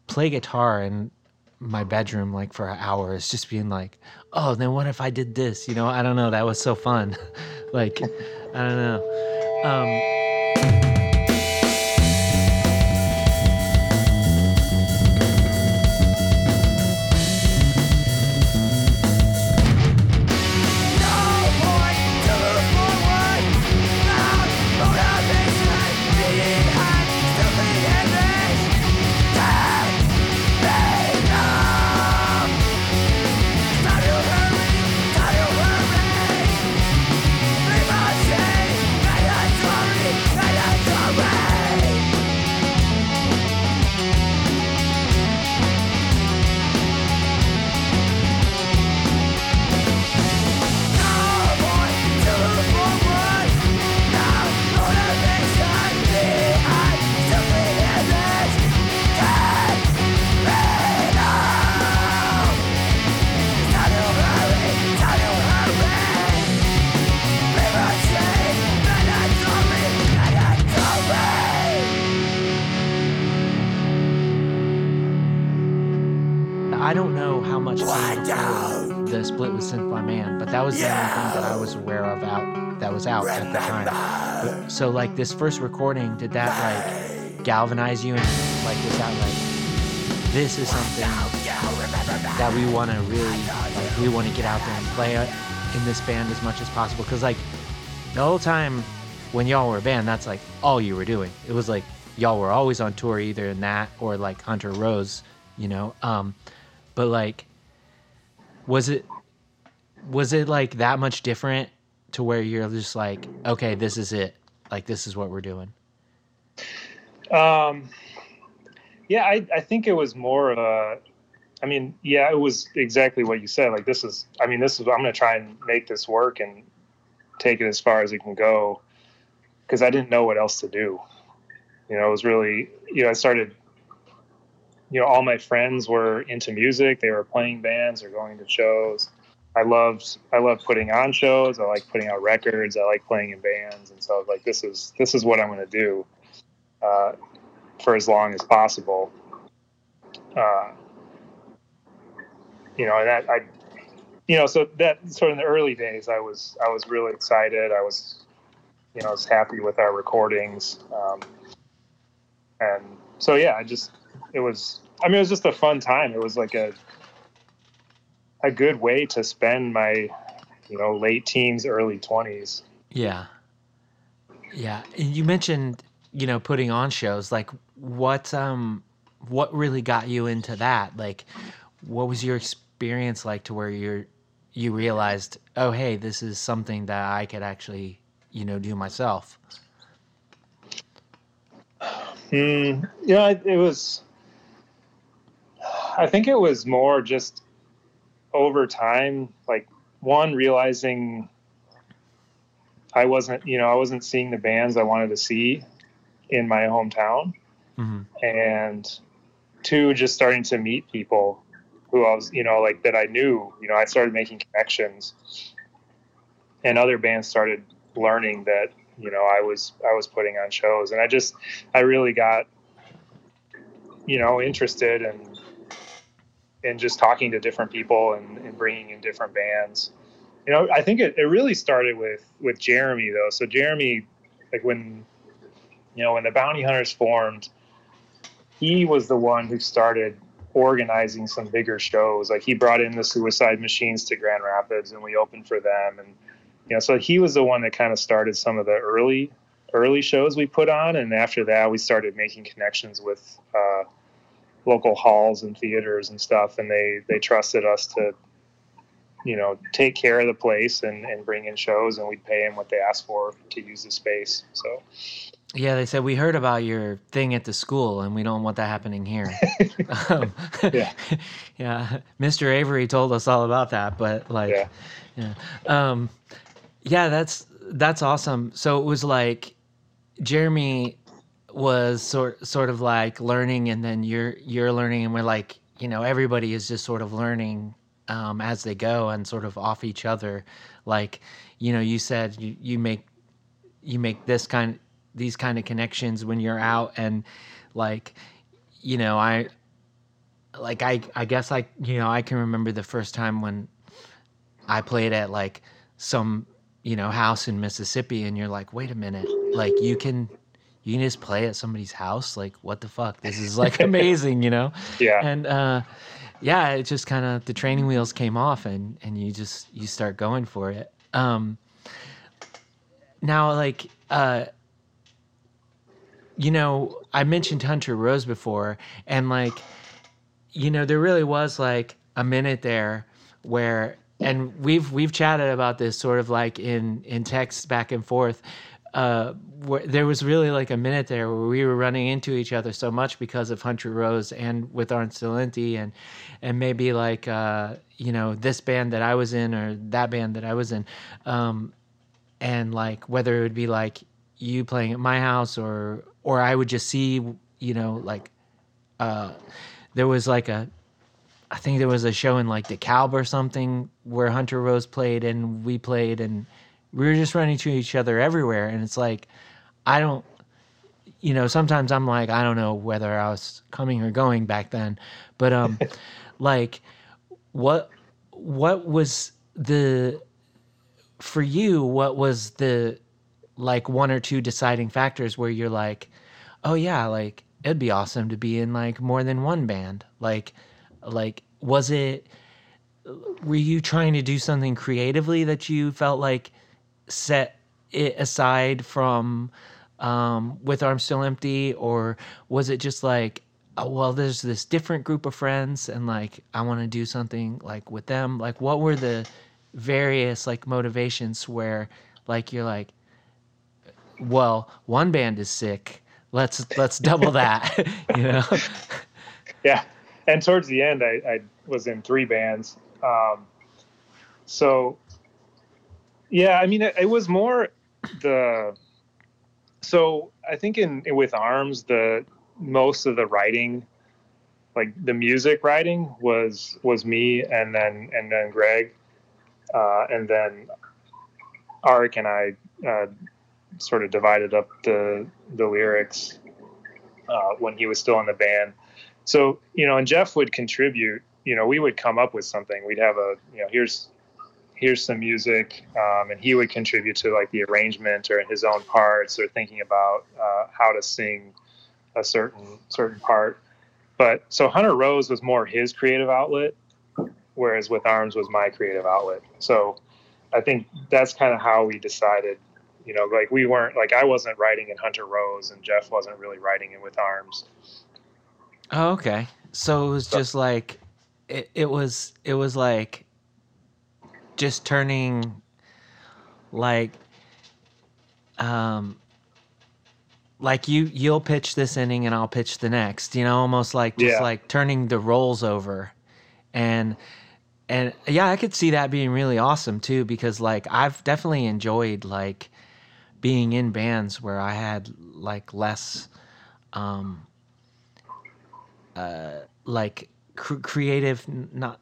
play guitar in my bedroom like for hours just being like oh then what if i did this? You know i don't know that was so fun. Like i don't know. Um so like this first recording, did that like galvanize you and like was that like this is something that we want to really like we want to get out there and play it in this band as much as possible because like the whole time when y'all were a band, that's like all you were doing. It was like y'all were always on tour either in that or like Hunter Rose, you know. Um, but like, was it was it like that much different to where you're just like, okay, this is it, like this is what we're doing. Um, yeah, I I think it was more of a. I mean, yeah, it was exactly what you said. Like this is, I mean, this is. I'm gonna try and make this work and take it as far as it can go because I didn't know what else to do. You know, it was really, you know, I started, you know, all my friends were into music. They were playing bands or going to shows. I loved, I loved putting on shows. I like putting out records. I like playing in bands. And so I was like, this is, this is what I'm going to do uh, for as long as possible. Uh, you know, and that I, you know, so that sort of in the early days, I was, I was really excited. I was, you know, I was happy with our recordings. Um, and so yeah, I just it was I mean it was just a fun time. It was like a a good way to spend my you know late teens, early twenties. Yeah, yeah. And you mentioned you know putting on shows. Like what um what really got you into that? Like what was your experience like to where you're you realized oh hey this is something that I could actually you know do myself. Mm, yeah, it was. I think it was more just over time, like one realizing I wasn't, you know, I wasn't seeing the bands I wanted to see in my hometown, mm-hmm. and two, just starting to meet people who I was, you know, like that I knew. You know, I started making connections, and other bands started learning that you know I was I was putting on shows, and I just I really got you know interested in in just talking to different people and, and bringing in different bands. You know, I think it, it really started with with Jeremy though. So Jeremy, like when you know when the Bounty Hunters formed, he was the one who started organizing some bigger shows. Like he brought in the Suicide Machines to Grand Rapids, and we opened for them, and you know, so he was the one that kind of started some of the early early shows we put on, and after that, we started making connections with uh, local halls and theaters and stuff, and they they trusted us to, you know, take care of the place and and bring in shows, and we'd pay them what they asked for to use the space. So. Yeah, they said we heard about your thing at the school, and we don't want that happening here. um, yeah, yeah. Mr. Avery told us all about that, but like, yeah. yeah. Um, yeah, that's that's awesome. So it was like Jeremy was sort sort of like learning, and then you're you're learning, and we're like, you know, everybody is just sort of learning um, as they go and sort of off each other. Like, you know, you said you, you make you make this kind these kind of connections when you're out, and like, you know, I like I I guess I you know I can remember the first time when I played at like some you know, house in Mississippi and you're like, wait a minute, like you can you can just play at somebody's house? Like what the fuck? This is like amazing, you know? Yeah. And uh yeah, it just kind of the training wheels came off and and you just you start going for it. Um now like uh you know, I mentioned Hunter Rose before and like you know, there really was like a minute there where and we've we've chatted about this sort of like in in text back and forth. Uh, there was really like a minute there where we were running into each other so much because of Hunter Rose and with Art Silenti and and maybe like uh, you know this band that I was in or that band that I was in, um, and like whether it would be like you playing at my house or or I would just see you know like uh, there was like a I think there was a show in like DeKalb or something where Hunter Rose played and we played and we were just running to each other everywhere. And it's like, I don't, you know, sometimes I'm like, I don't know whether I was coming or going back then, but um, like, what what was the for you what was the like one or two deciding factors where you're like oh yeah like it'd be awesome to be in like more than one band like like was it were you trying to do something creatively that you felt like set it aside from um, with arms still empty or was it just like oh, well there's this different group of friends and like i want to do something like with them? Like what were the various like motivations where like you're like well one band is sick. Let's let's double that you know? Yeah. And towards the end i, I was in three bands. Um, so yeah i mean it, it was more the so I think in with arms the most of the writing, like the music writing, was was me and then and then Greg, uh, and then Arik and I uh, sort of divided up the the lyrics uh, when he was still in the band. So you know, and Jeff would contribute. You know, we would come up with something. We'd have a you know here's here's some music, um, and he would contribute to like the arrangement or his own parts or thinking about uh, how to sing a certain certain part. But so Hunter Rose was more his creative outlet, whereas with Arms was my creative outlet. So I think that's kind of how we decided. You know, like we weren't like I wasn't writing in Hunter Rose, and Jeff wasn't really writing in with Arms. Oh, okay. So it was just like it, it was it was like just turning like um like you you'll pitch this inning and I'll pitch the next, you know, almost like just yeah. like turning the roles over. And and yeah, I could see that being really awesome too because like I've definitely enjoyed like being in bands where I had like less um uh like cr- creative not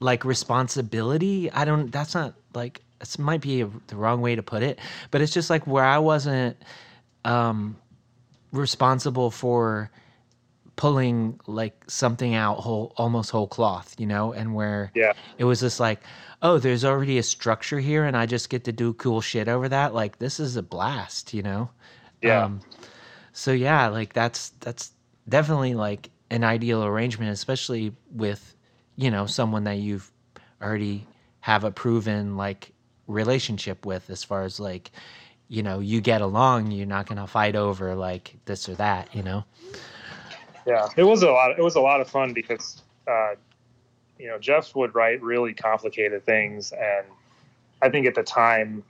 like responsibility. I don't. That's not like. This might be a, the wrong way to put it, but it's just like where I wasn't um, responsible for pulling like something out whole almost whole cloth you know and where yeah it was just like oh there's already a structure here and i just get to do cool shit over that like this is a blast you know yeah um, so yeah like that's that's definitely like an ideal arrangement especially with you know someone that you've already have a proven like relationship with as far as like you know you get along you're not going to fight over like this or that you know? Yeah it was a lot it was a lot of fun because uh you know jeff would write really complicated things and i think at the time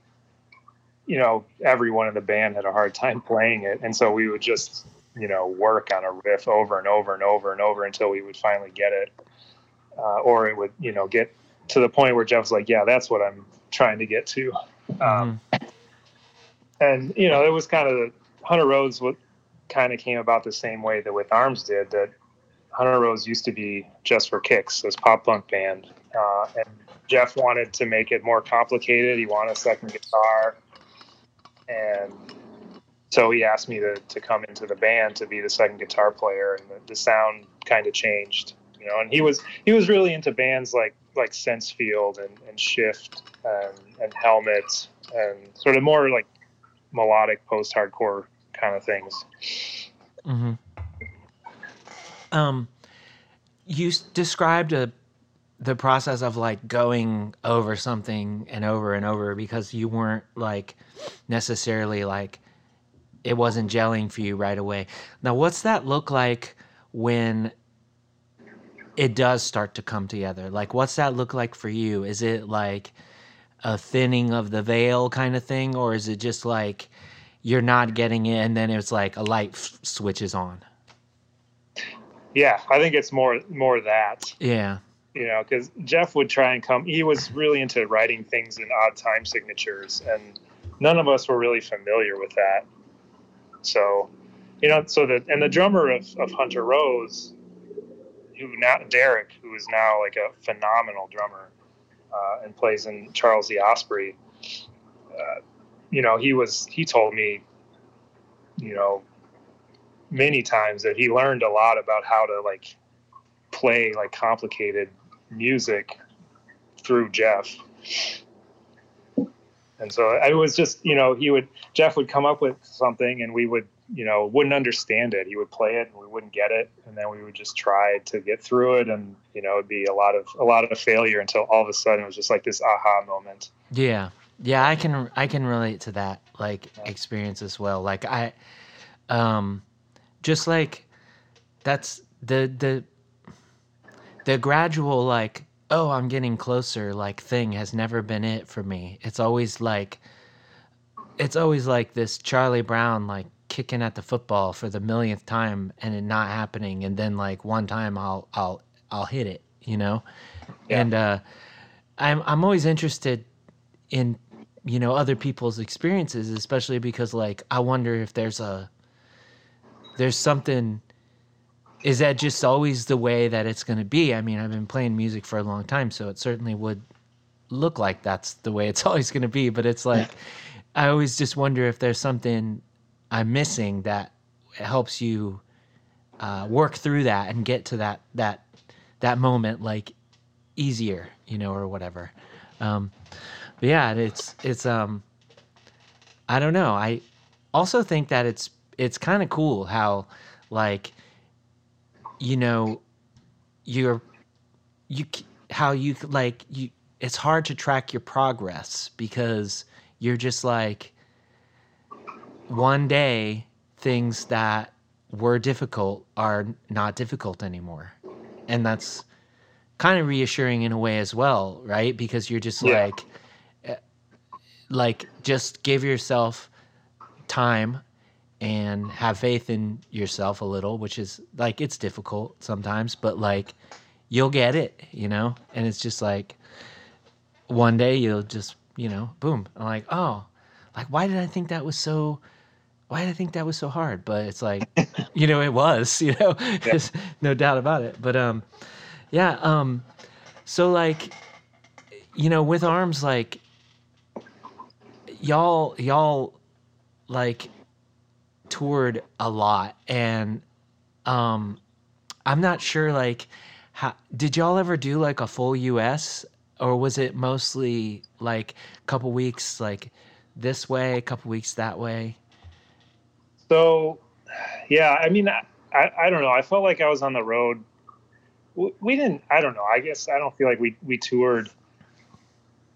you know everyone in the band had a hard time playing it. And so we would just you know work on a riff over and over and over and over until we would finally get it uh, or it would you know get to the point where Jeff's like, yeah, that's what I'm trying to get to. Um, mm-hmm. And you know, it was kind of Hunter Rose what kind of came about the same way that with Arms did. That Hunter Rose used to be just for kicks, this pop punk band, uh, and Jeff wanted to make it more complicated. He wanted a second guitar, and so he asked me to, to come into the band to be the second guitar player, and the, the sound kind of changed you know, and he was he was really into bands like like Sensefield and, and Shift and, and Helmet and sort of more like melodic post hardcore kind of things. Mm-hmm. Um, you described a the process of like going over something and over and over because you weren't like necessarily like it wasn't gelling for you right away. Now, what's that look like when it does start to come together. Like, what's that look like for you? Is it like a thinning of the veil kind of thing, or is it just like you're not getting it and then it's like a light f- switches on? Yeah, I think it's more more that. Yeah. You know, because Jeff would try and come. He was really into writing things in odd time signatures, and none of us were really familiar with that. So, you know, so that and the drummer of, of Hunter Rose who now Derek, who is now like a phenomenal drummer uh, and plays in Charles the Osprey. Uh, you know, he was he told me, you know, many times that he learned a lot about how to like play like complicated music through Jeff. And so I was just, you know, he would Jeff would come up with something and we would, you know, wouldn't understand it. He would play it and we wouldn't get it, and then we would just try to get through it, and you know, it'd be a lot of a lot of failure until all of a sudden it was just like this aha moment. Yeah, yeah, I can I can relate to that like experience as well. Like I, um, just like that's the the the gradual like oh i'm getting closer like thing has never been it for me it's always like it's always like this charlie brown like kicking at the football for the millionth time and it not happening. And then like one time i'll i'll i'll hit it you know? Yeah. and uh i'm i'm always interested in you know other people's experiences especially because like i wonder if there's a there's something is that just always the way that it's going to be? I mean i've been playing music for a long time so it certainly would look like that's the way it's always going to be but it's like i always just wonder if there's something i'm missing that helps you uh, work through that and get to that that that moment like easier you know or whatever. Um but yeah it's it's um i don't know. I also think that it's it's kind of cool how like you know you're you how you like you it's hard to track your progress because you're just like one day things that were difficult are not difficult anymore and that's kind of reassuring in a way as well right because you're just Yeah. like eh, like just give yourself time and have faith in yourself a little, which is like it's difficult sometimes, but like you'll get it, you know? And it's just like one day you'll just, you know, boom. I'm like, oh, like why did I think that was so why did I think that was so hard? But it's like, you know, it was, you know, there's no doubt about it. But um yeah, um so like you know, with arms like y'all y'all like toured a lot and um i'm not sure like how did y'all ever do like a full us or was it mostly like a couple weeks like this way a couple weeks that way So, yeah, I mean, I, I don't know. I felt like I was on the road. We, didn't. I don't know. I guess I don't feel like we we toured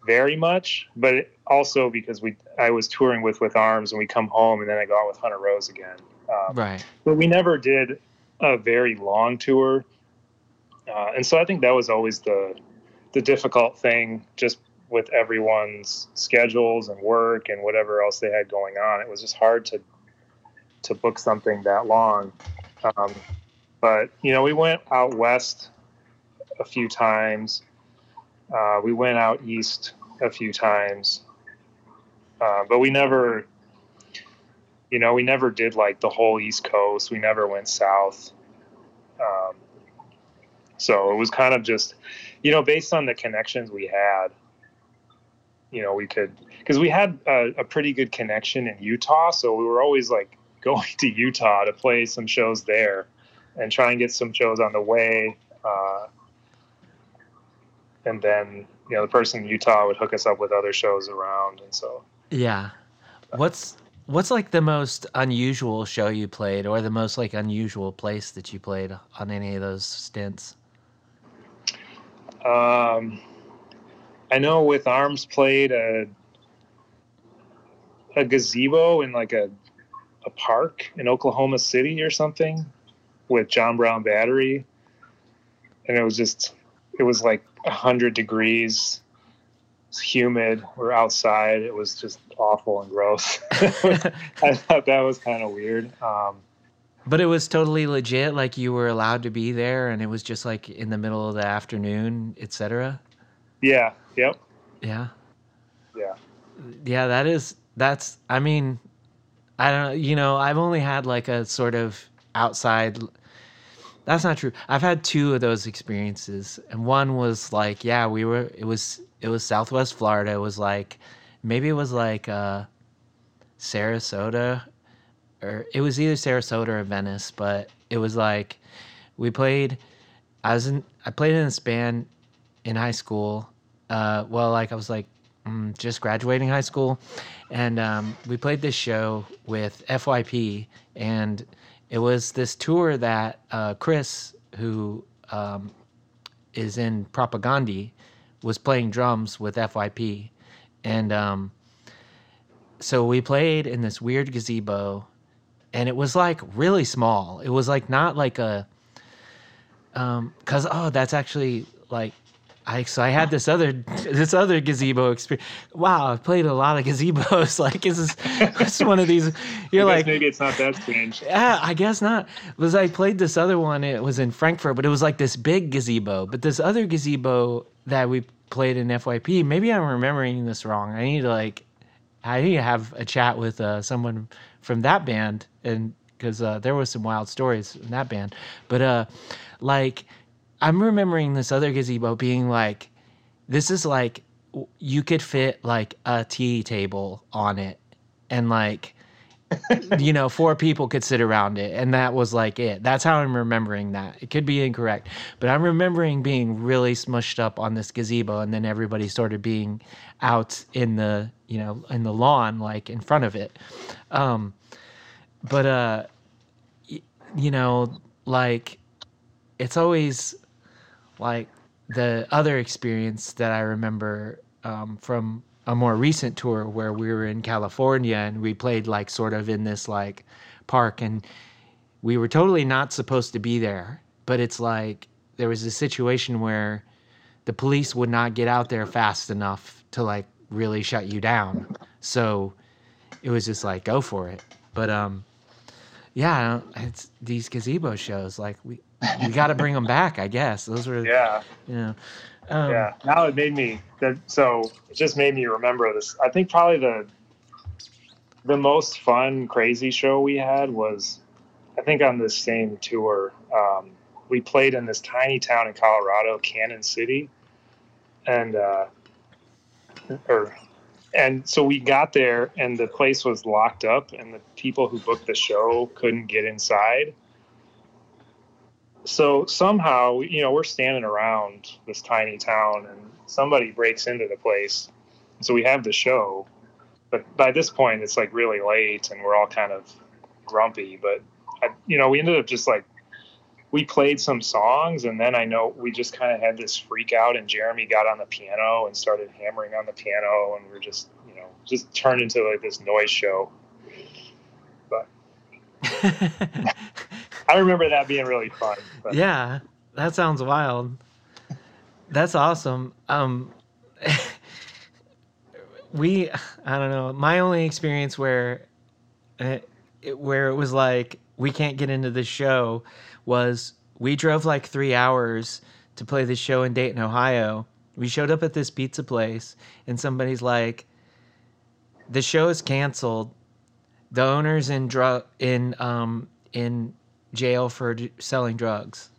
very much, but it, also because we I was touring with with Arms, and we come home, and then I go out with Hunter Rose again. Um, right but we never did a very long tour, uh, and so I think that was always the the difficult thing, just with everyone's schedules and work and whatever else they had going on. It was just hard to to book something that long. Um, but you know, we went out west a few times. Uh, we went out east a few times, uh, but we never, you know, we never did like the whole East Coast. We never went south. Um, so it was kind of just, you know, based on the connections we had, you know, we could, because we had a, a pretty good connection in Utah. So we were always like going to Utah to play some shows there and try and get some shows on the way. Uh, and then, you know, the person in Utah would hook us up with other shows around. And so, yeah what's what's like the most unusual show you played or the most like unusual place that you played on any of those stints Um, I know with Arms played a a gazebo in like a a park in Oklahoma City or something with John Brown Battery, and it was just it was like a hundred degrees. It's humid. We're outside. It was just awful and gross. I thought that was kind of weird. Um, But it was totally legit. Like you were allowed to be there, and it was just like in the middle of the afternoon, etc. yeah. Yep. Yeah, Yeah. yeah. That is. That's. I mean, I don't. You know, I've only had like a sort of outside. That's not true. I've had two of those experiences, and one was like, yeah, we were. It was. It was Southwest Florida. It was like, maybe it was like uh, Sarasota, or it was either Sarasota or Venice, but it was like, we played. I was in. I played in this band in high school. Uh, well, like I was like just graduating high school, and um, we played this show with FYP, and it was this tour that uh, Chris, who um, is in Propaganda, was playing drums with FYP, and um, so we played in this weird gazebo, and it was like really small. It was like not like a um, cause oh, that's actually like I so I had this other this other gazebo experience. Wow, I've played a lot of gazebos. like this is one of these. You're like maybe it's not that strange. Yeah, I guess not. Was I played this other one? It was in Frankfurt, but it was like this big gazebo. But this other gazebo that we played in FYP, maybe I'm remembering this wrong. I need to like, I need to have a chat with uh, someone from that band and because uh, there was some wild stories in that band. But uh, like I'm remembering this other gazebo being like, this is like you could fit like a tea table on it, and like, you know, four people could sit around it, and that was like it. That's how I'm remembering that. It could be incorrect, but I'm remembering being really smushed up on this gazebo, and then everybody started being out in the you know in the lawn, like in front of it. Um, but uh, y- you know, like it's always like the other experience that I remember um, from a more recent tour where we were in California and we played like sort of in this like park and we were totally not supposed to be there, but it's like there was a situation where the police would not get out there fast enough to like really shut you down. So it was just like go for it. But um yeah, it's these gazebo shows like we we got to bring them back, I guess. Those were yeah, you know. Um, yeah. Now it made me that so it just made me remember this. I think probably the the most fun crazy show we had was I think on this same tour um, we played in this tiny town in Colorado, Cañon City, and uh, or and so we got there and the place was locked up and the people who booked the show couldn't get inside so somehow you know we're standing around this tiny town and somebody breaks into the place. So we have the show but by this point it's like really late and we're all kind of grumpy but I, you know we ended up just like we played some songs and then i know we just kind of had this freak out and jeremy got on the piano and started hammering on the piano and we're just you know just turned into like this noise show I remember that being really fun. But. Yeah, that sounds wild. That's awesome. Um, we, I don't know. My only experience where, uh, it, where it was like we can't get into the show, was we drove like three hours to play the show in Dayton, Ohio. We showed up at this pizza place, and somebody's like, "The show is canceled. The owner's in drug in um in jail for d- selling drugs.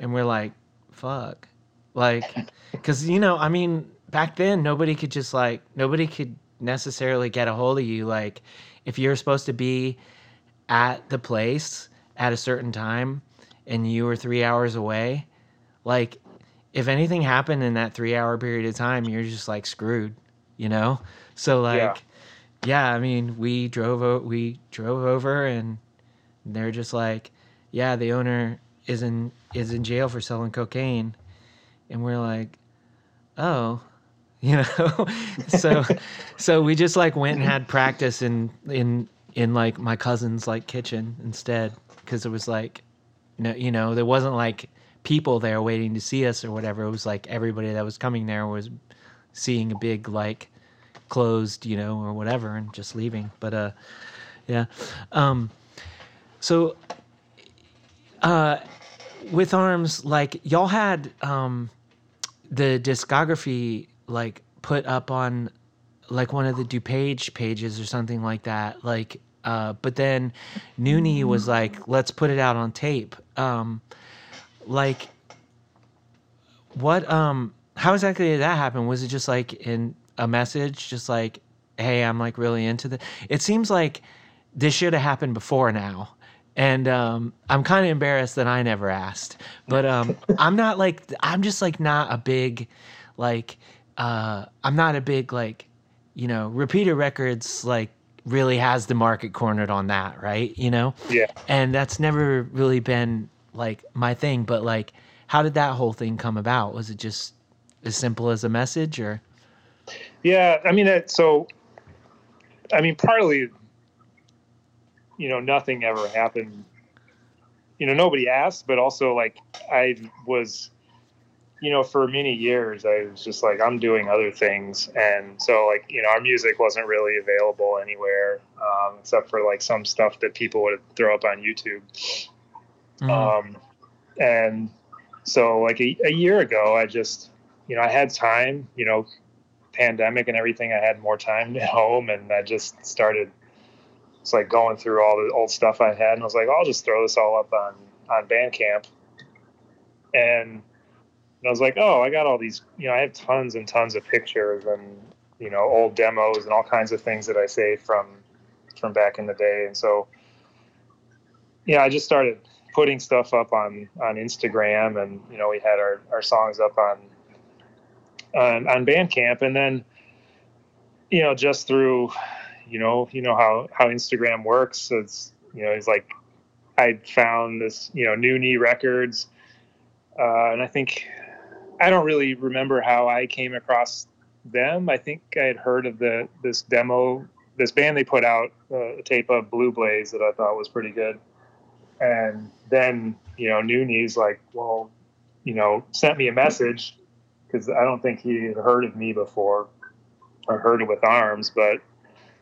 And we're like, fuck. Like, because, you know, I mean, back then, nobody could just like, nobody could necessarily get a hold of you. Like, if you're supposed to be at the place at a certain time and you were three hours away, like, if anything happened in that three hour period of time, you're just like screwed, you know? So, like, yeah, yeah I mean, we drove, o- we drove over and they're just like, yeah, the owner is in is in jail for selling cocaine, and we're like, oh, you know, so so we just like went and had practice in in in like my cousin's like kitchen instead. Because it was like, know, you know, there wasn't like people there waiting to see us or whatever. It was like everybody that was coming there was seeing a big like closed, you know, or whatever, and just leaving. But uh, yeah. Um, so, uh, with arms, like y'all had um, the discography like put up on like one of the DuPage pages or something like that. Like, uh, but then Noonie was like, let's put it out on tape. Um, like, what? Um, how exactly did that happen? Was it just like in a message, just like, hey, I'm like really into the. It seems like this should have happened before now and um, I'm kind of embarrassed that I never asked. But um, I'm not like I'm just like not a big like uh, I'm not a big like you know repeater records like really has the market cornered on that, right? You know? Yeah. And that's never really been like my thing. But like, how did that whole thing come about? Was it just as simple as a message, or? Yeah, I mean, it, so I mean, partly you know, nothing ever happened. You know, nobody asked, but also like I was, you know, for many years I was just like I'm doing other things, and so like you know, our music wasn't really available anywhere um, except for like some stuff that people would throw up on YouTube. Mm-hmm. Um, and so like a, a year ago, I just, you know, I had time, you know, pandemic and everything. I had more time at home, and I just started it's like going through all the old stuff I had, and I was like, I'll just throw this all up on on Bandcamp. And and I was like, oh, I got all these, you know, I have tons and tons of pictures and you know old demos and all kinds of things that I saved from from back in the day, and so yeah, I just started putting stuff up on on Instagram, and you know, we had our our songs up on on, on Bandcamp, and then you know, just through you know, you know how how Instagram works. It's you know, it's like I found this, you know, New Knee Records, uh, and I think I don't really remember how I came across them. I think I had heard of the this demo, this band they put out uh, a tape of Blue Blaze that I thought was pretty good, and then you know, New Knee's like, well, you know, sent me a message because I don't think he had heard of me before or heard it with Arms, but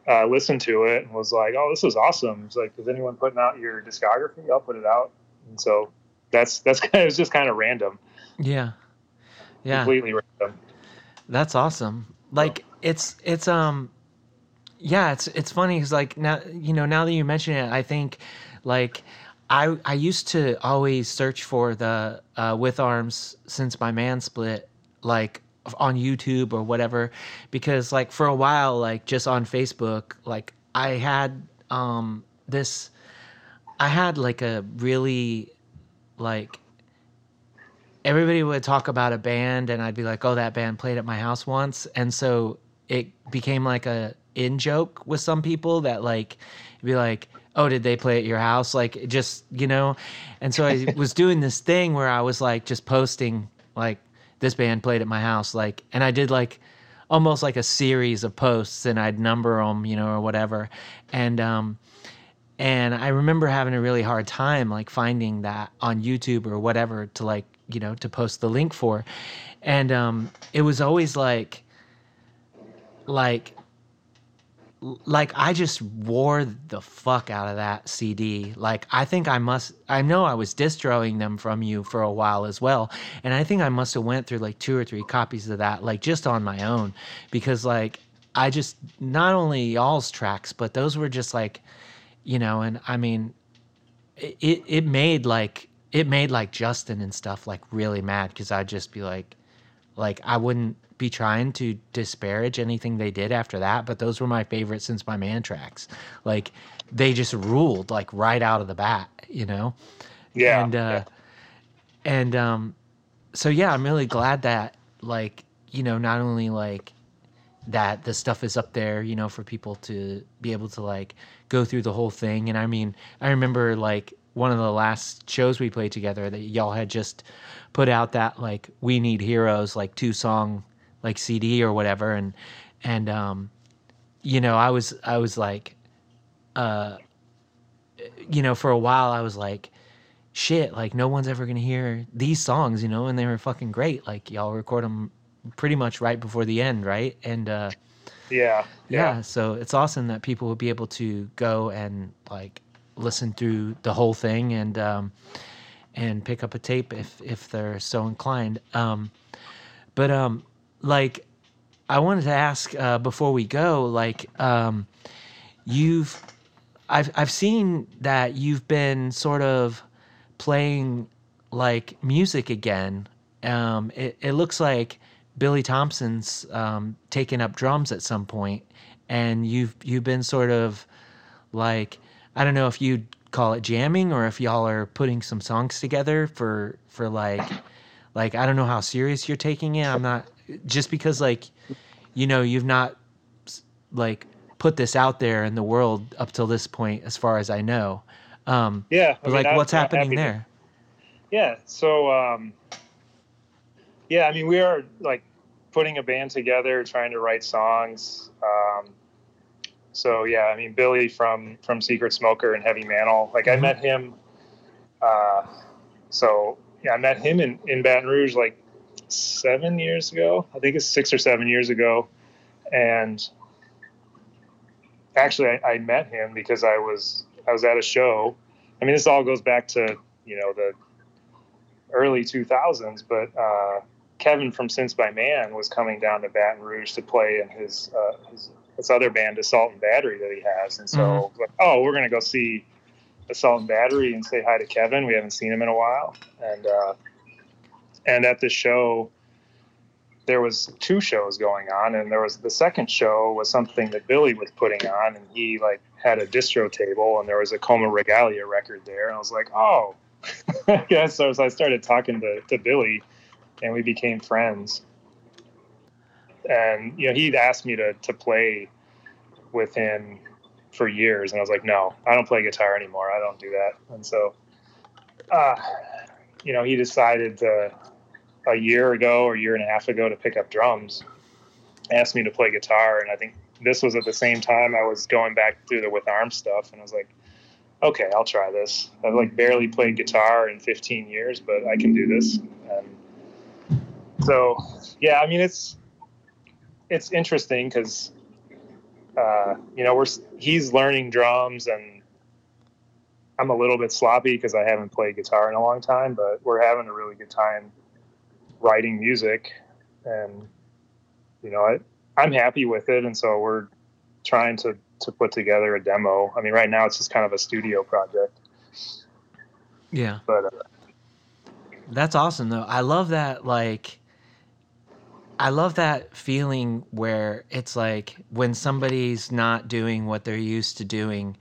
uh, listened to it and was like, "Oh, this is awesome." It's like, "Is anyone putting out your discography? I'll put it out." And so that's that's kind of, it's just kind of random. Yeah, yeah, completely random. That's awesome. Like it's it's um, yeah, it's it's funny because like now you know now that you mention it, I think like. I, I used to always search for the uh, with arms Since By Man split like on YouTube or whatever because like for a while like just on Facebook like I had um this I had like a really like everybody would talk about a band and I'd be like oh that band played at my house once. And so it became like a in joke with some people that like be like oh did they play at your house? Like just you know? And so I was doing this thing where I was like just posting like this band played at my house like and i did like almost like a series of posts and i'd number them you know or whatever. And um and i remember having a really hard time like finding that on youtube or whatever to like you know to post the link for. And um it was always like like like I just wore the fuck out of that CD. Like I think I must I know I was distroing them from you for a while as well. And I think I must have went through like two or three copies of that like just on my own because like I just not only y'all's tracks but those were just like you know and I mean it it made like it made like Justin and stuff like really mad cuz I'd just be like like I wouldn't be trying to disparage anything they did after that, but those were my favorite Since By Man tracks. Like they just ruled like right out of the bat, you know? Yeah. And uh yeah. and um so yeah, I'm really glad that like, you know, not only like that the stuff is up there, you know, for people to be able to like go through the whole thing. And I mean, I remember like one of the last shows we played together that y'all had just put out that like we need heroes like two song like CD or whatever, and and um, you know, I was I was like, uh, you know, for a while I was like, shit, like no one's ever gonna hear these songs, you know, and they were fucking great. Like y'all record them pretty much right before the end, right? And uh, yeah, yeah, yeah. So it's awesome that people will be able to go and like listen through the whole thing and um, and pick up a tape if if they're so inclined. Um, but um, like I wanted to ask uh, before we go, like um, you've I've I've seen that you've been sort of playing like music again. Um, it, it looks like Billy Thompson's um, taken up drums at some point, and you've you've been sort of like I don't know if you'd call it jamming or if y'all are putting some songs together for for like like I don't know how serious you're taking it. I'm not just because like you know you've not like put this out there in the world up till this point as far as I know. Um, yeah, but like what's happening there? To, yeah, so um, yeah, I mean we are like putting a band together, trying to write songs. Um, so yeah, I mean Billy from from Secret Smoker and Heavy Mantle. Like I mm-hmm. met him. Uh, so yeah, I met him in in Baton Rouge like seven years ago. I think it's six or seven years ago, and actually I, I met him because I was I was at a show. I mean, this all goes back to you know the early 2000s, but uh, Kevin from Since by Man was coming down to Baton Rouge to play in his uh, his this other band, Assault and Battery, that he has. And so, mm-hmm. like, oh, we're gonna go see Assault and Battery and say hi to Kevin. We haven't seen him in a while, and uh, and at the show, there was two shows going on, and there was the second show was something that Billy was putting on, and he like had a distro table, and there was a Coma Regalia record there, and I was like, oh, yeah. So, so I started talking to to Billy, and we became friends and you know he'd asked me to to play with him for years and i was like no i don't play guitar anymore. I don't do that. And so uh, you know he decided to a year ago or a year and a half ago to pick up drums asked me to play guitar and i think this was at the same time i was going back through the with arms stuff and i was like okay i'll try this. I've like barely played guitar in 15 years but i can do this. And so yeah i mean it's it's interesting because uh, you know we're he's learning drums and I'm a little bit sloppy because I haven't played guitar in a long time, but we're having a really good time writing music, and you know I I'm happy with it, and so we're trying to to put together a demo. I mean, right now it's just kind of a studio project. Yeah, but uh, that's awesome though. I love that like I love that feeling where it's like when somebody's not doing what they're used to doing,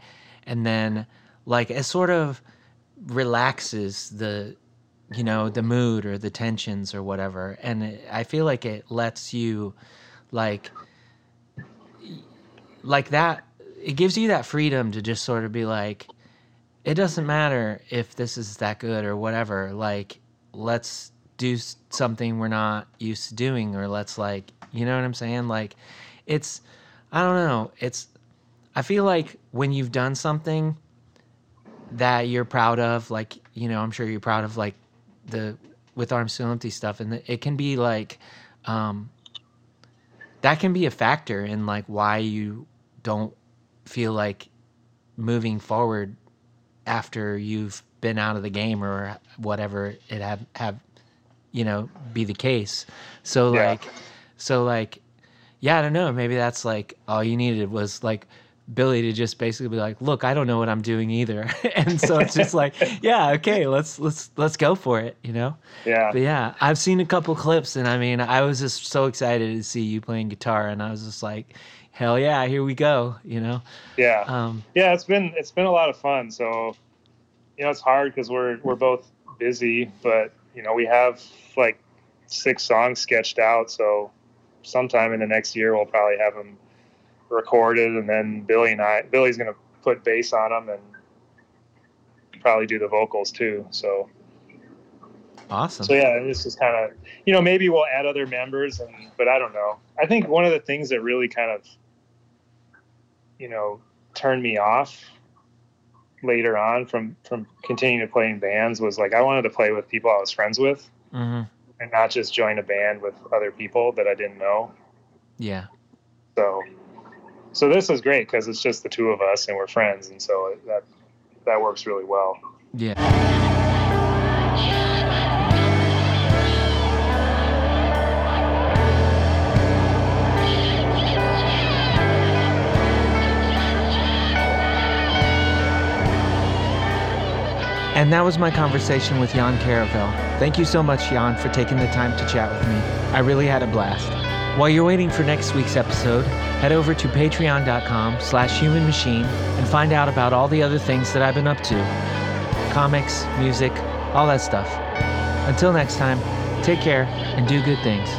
and then like it sort of relaxes the you know the mood or the tensions or whatever. And it, i feel like it lets you like like that it gives you that freedom to just sort of be like it doesn't matter if this is that good or whatever. Like let's do something we're not used to doing or let's like you know what i'm saying? Like it's i don't know. It's i feel like when you've done something that you're proud of like you know i'm sure you're proud of like the with arms still empty stuff and it can be like um that can be a factor in like why you don't feel like moving forward after you've been out of the game or whatever it have have you know be the case. So yeah. like so like yeah i don't know. Maybe that's like all you needed was like billy to just basically be like look i don't know what i'm doing either. And so it's just like yeah okay let's let's let's go for it you know? Yeah. But yeah i've seen a couple clips and i mean i was just so excited to see you playing guitar and i was just like hell yeah here we go you know? Yeah. Um yeah it's been it's been a lot of fun. So you know it's hard because we're we're both busy but you know, we have like six songs sketched out. So sometime in the next year, we'll probably have them recorded. And then Billy and I, Billy's going to put bass on them and probably do the vocals too. So awesome. So yeah, this is kind of, you know, maybe we'll add other members and, but I don't know. I think one of the things that really kind of, you know, turned me off later on from from continuing to play in bands was like I wanted to play with people I was friends with, mm-hmm. and not just join a band with other people that I didn't know. Yeah. So, so this is great because it's just the two of us and we're friends, and so that that works really well. Yeah. And that was my conversation with Jan Caravel. Thank you so much, Jan, for taking the time to chat with me. I really had a blast. While you're waiting for next week's episode, head over to patreon.com slash human machine and find out about all the other things that I've been up to. Comics, music, all that stuff. Until next time, take care and do good things.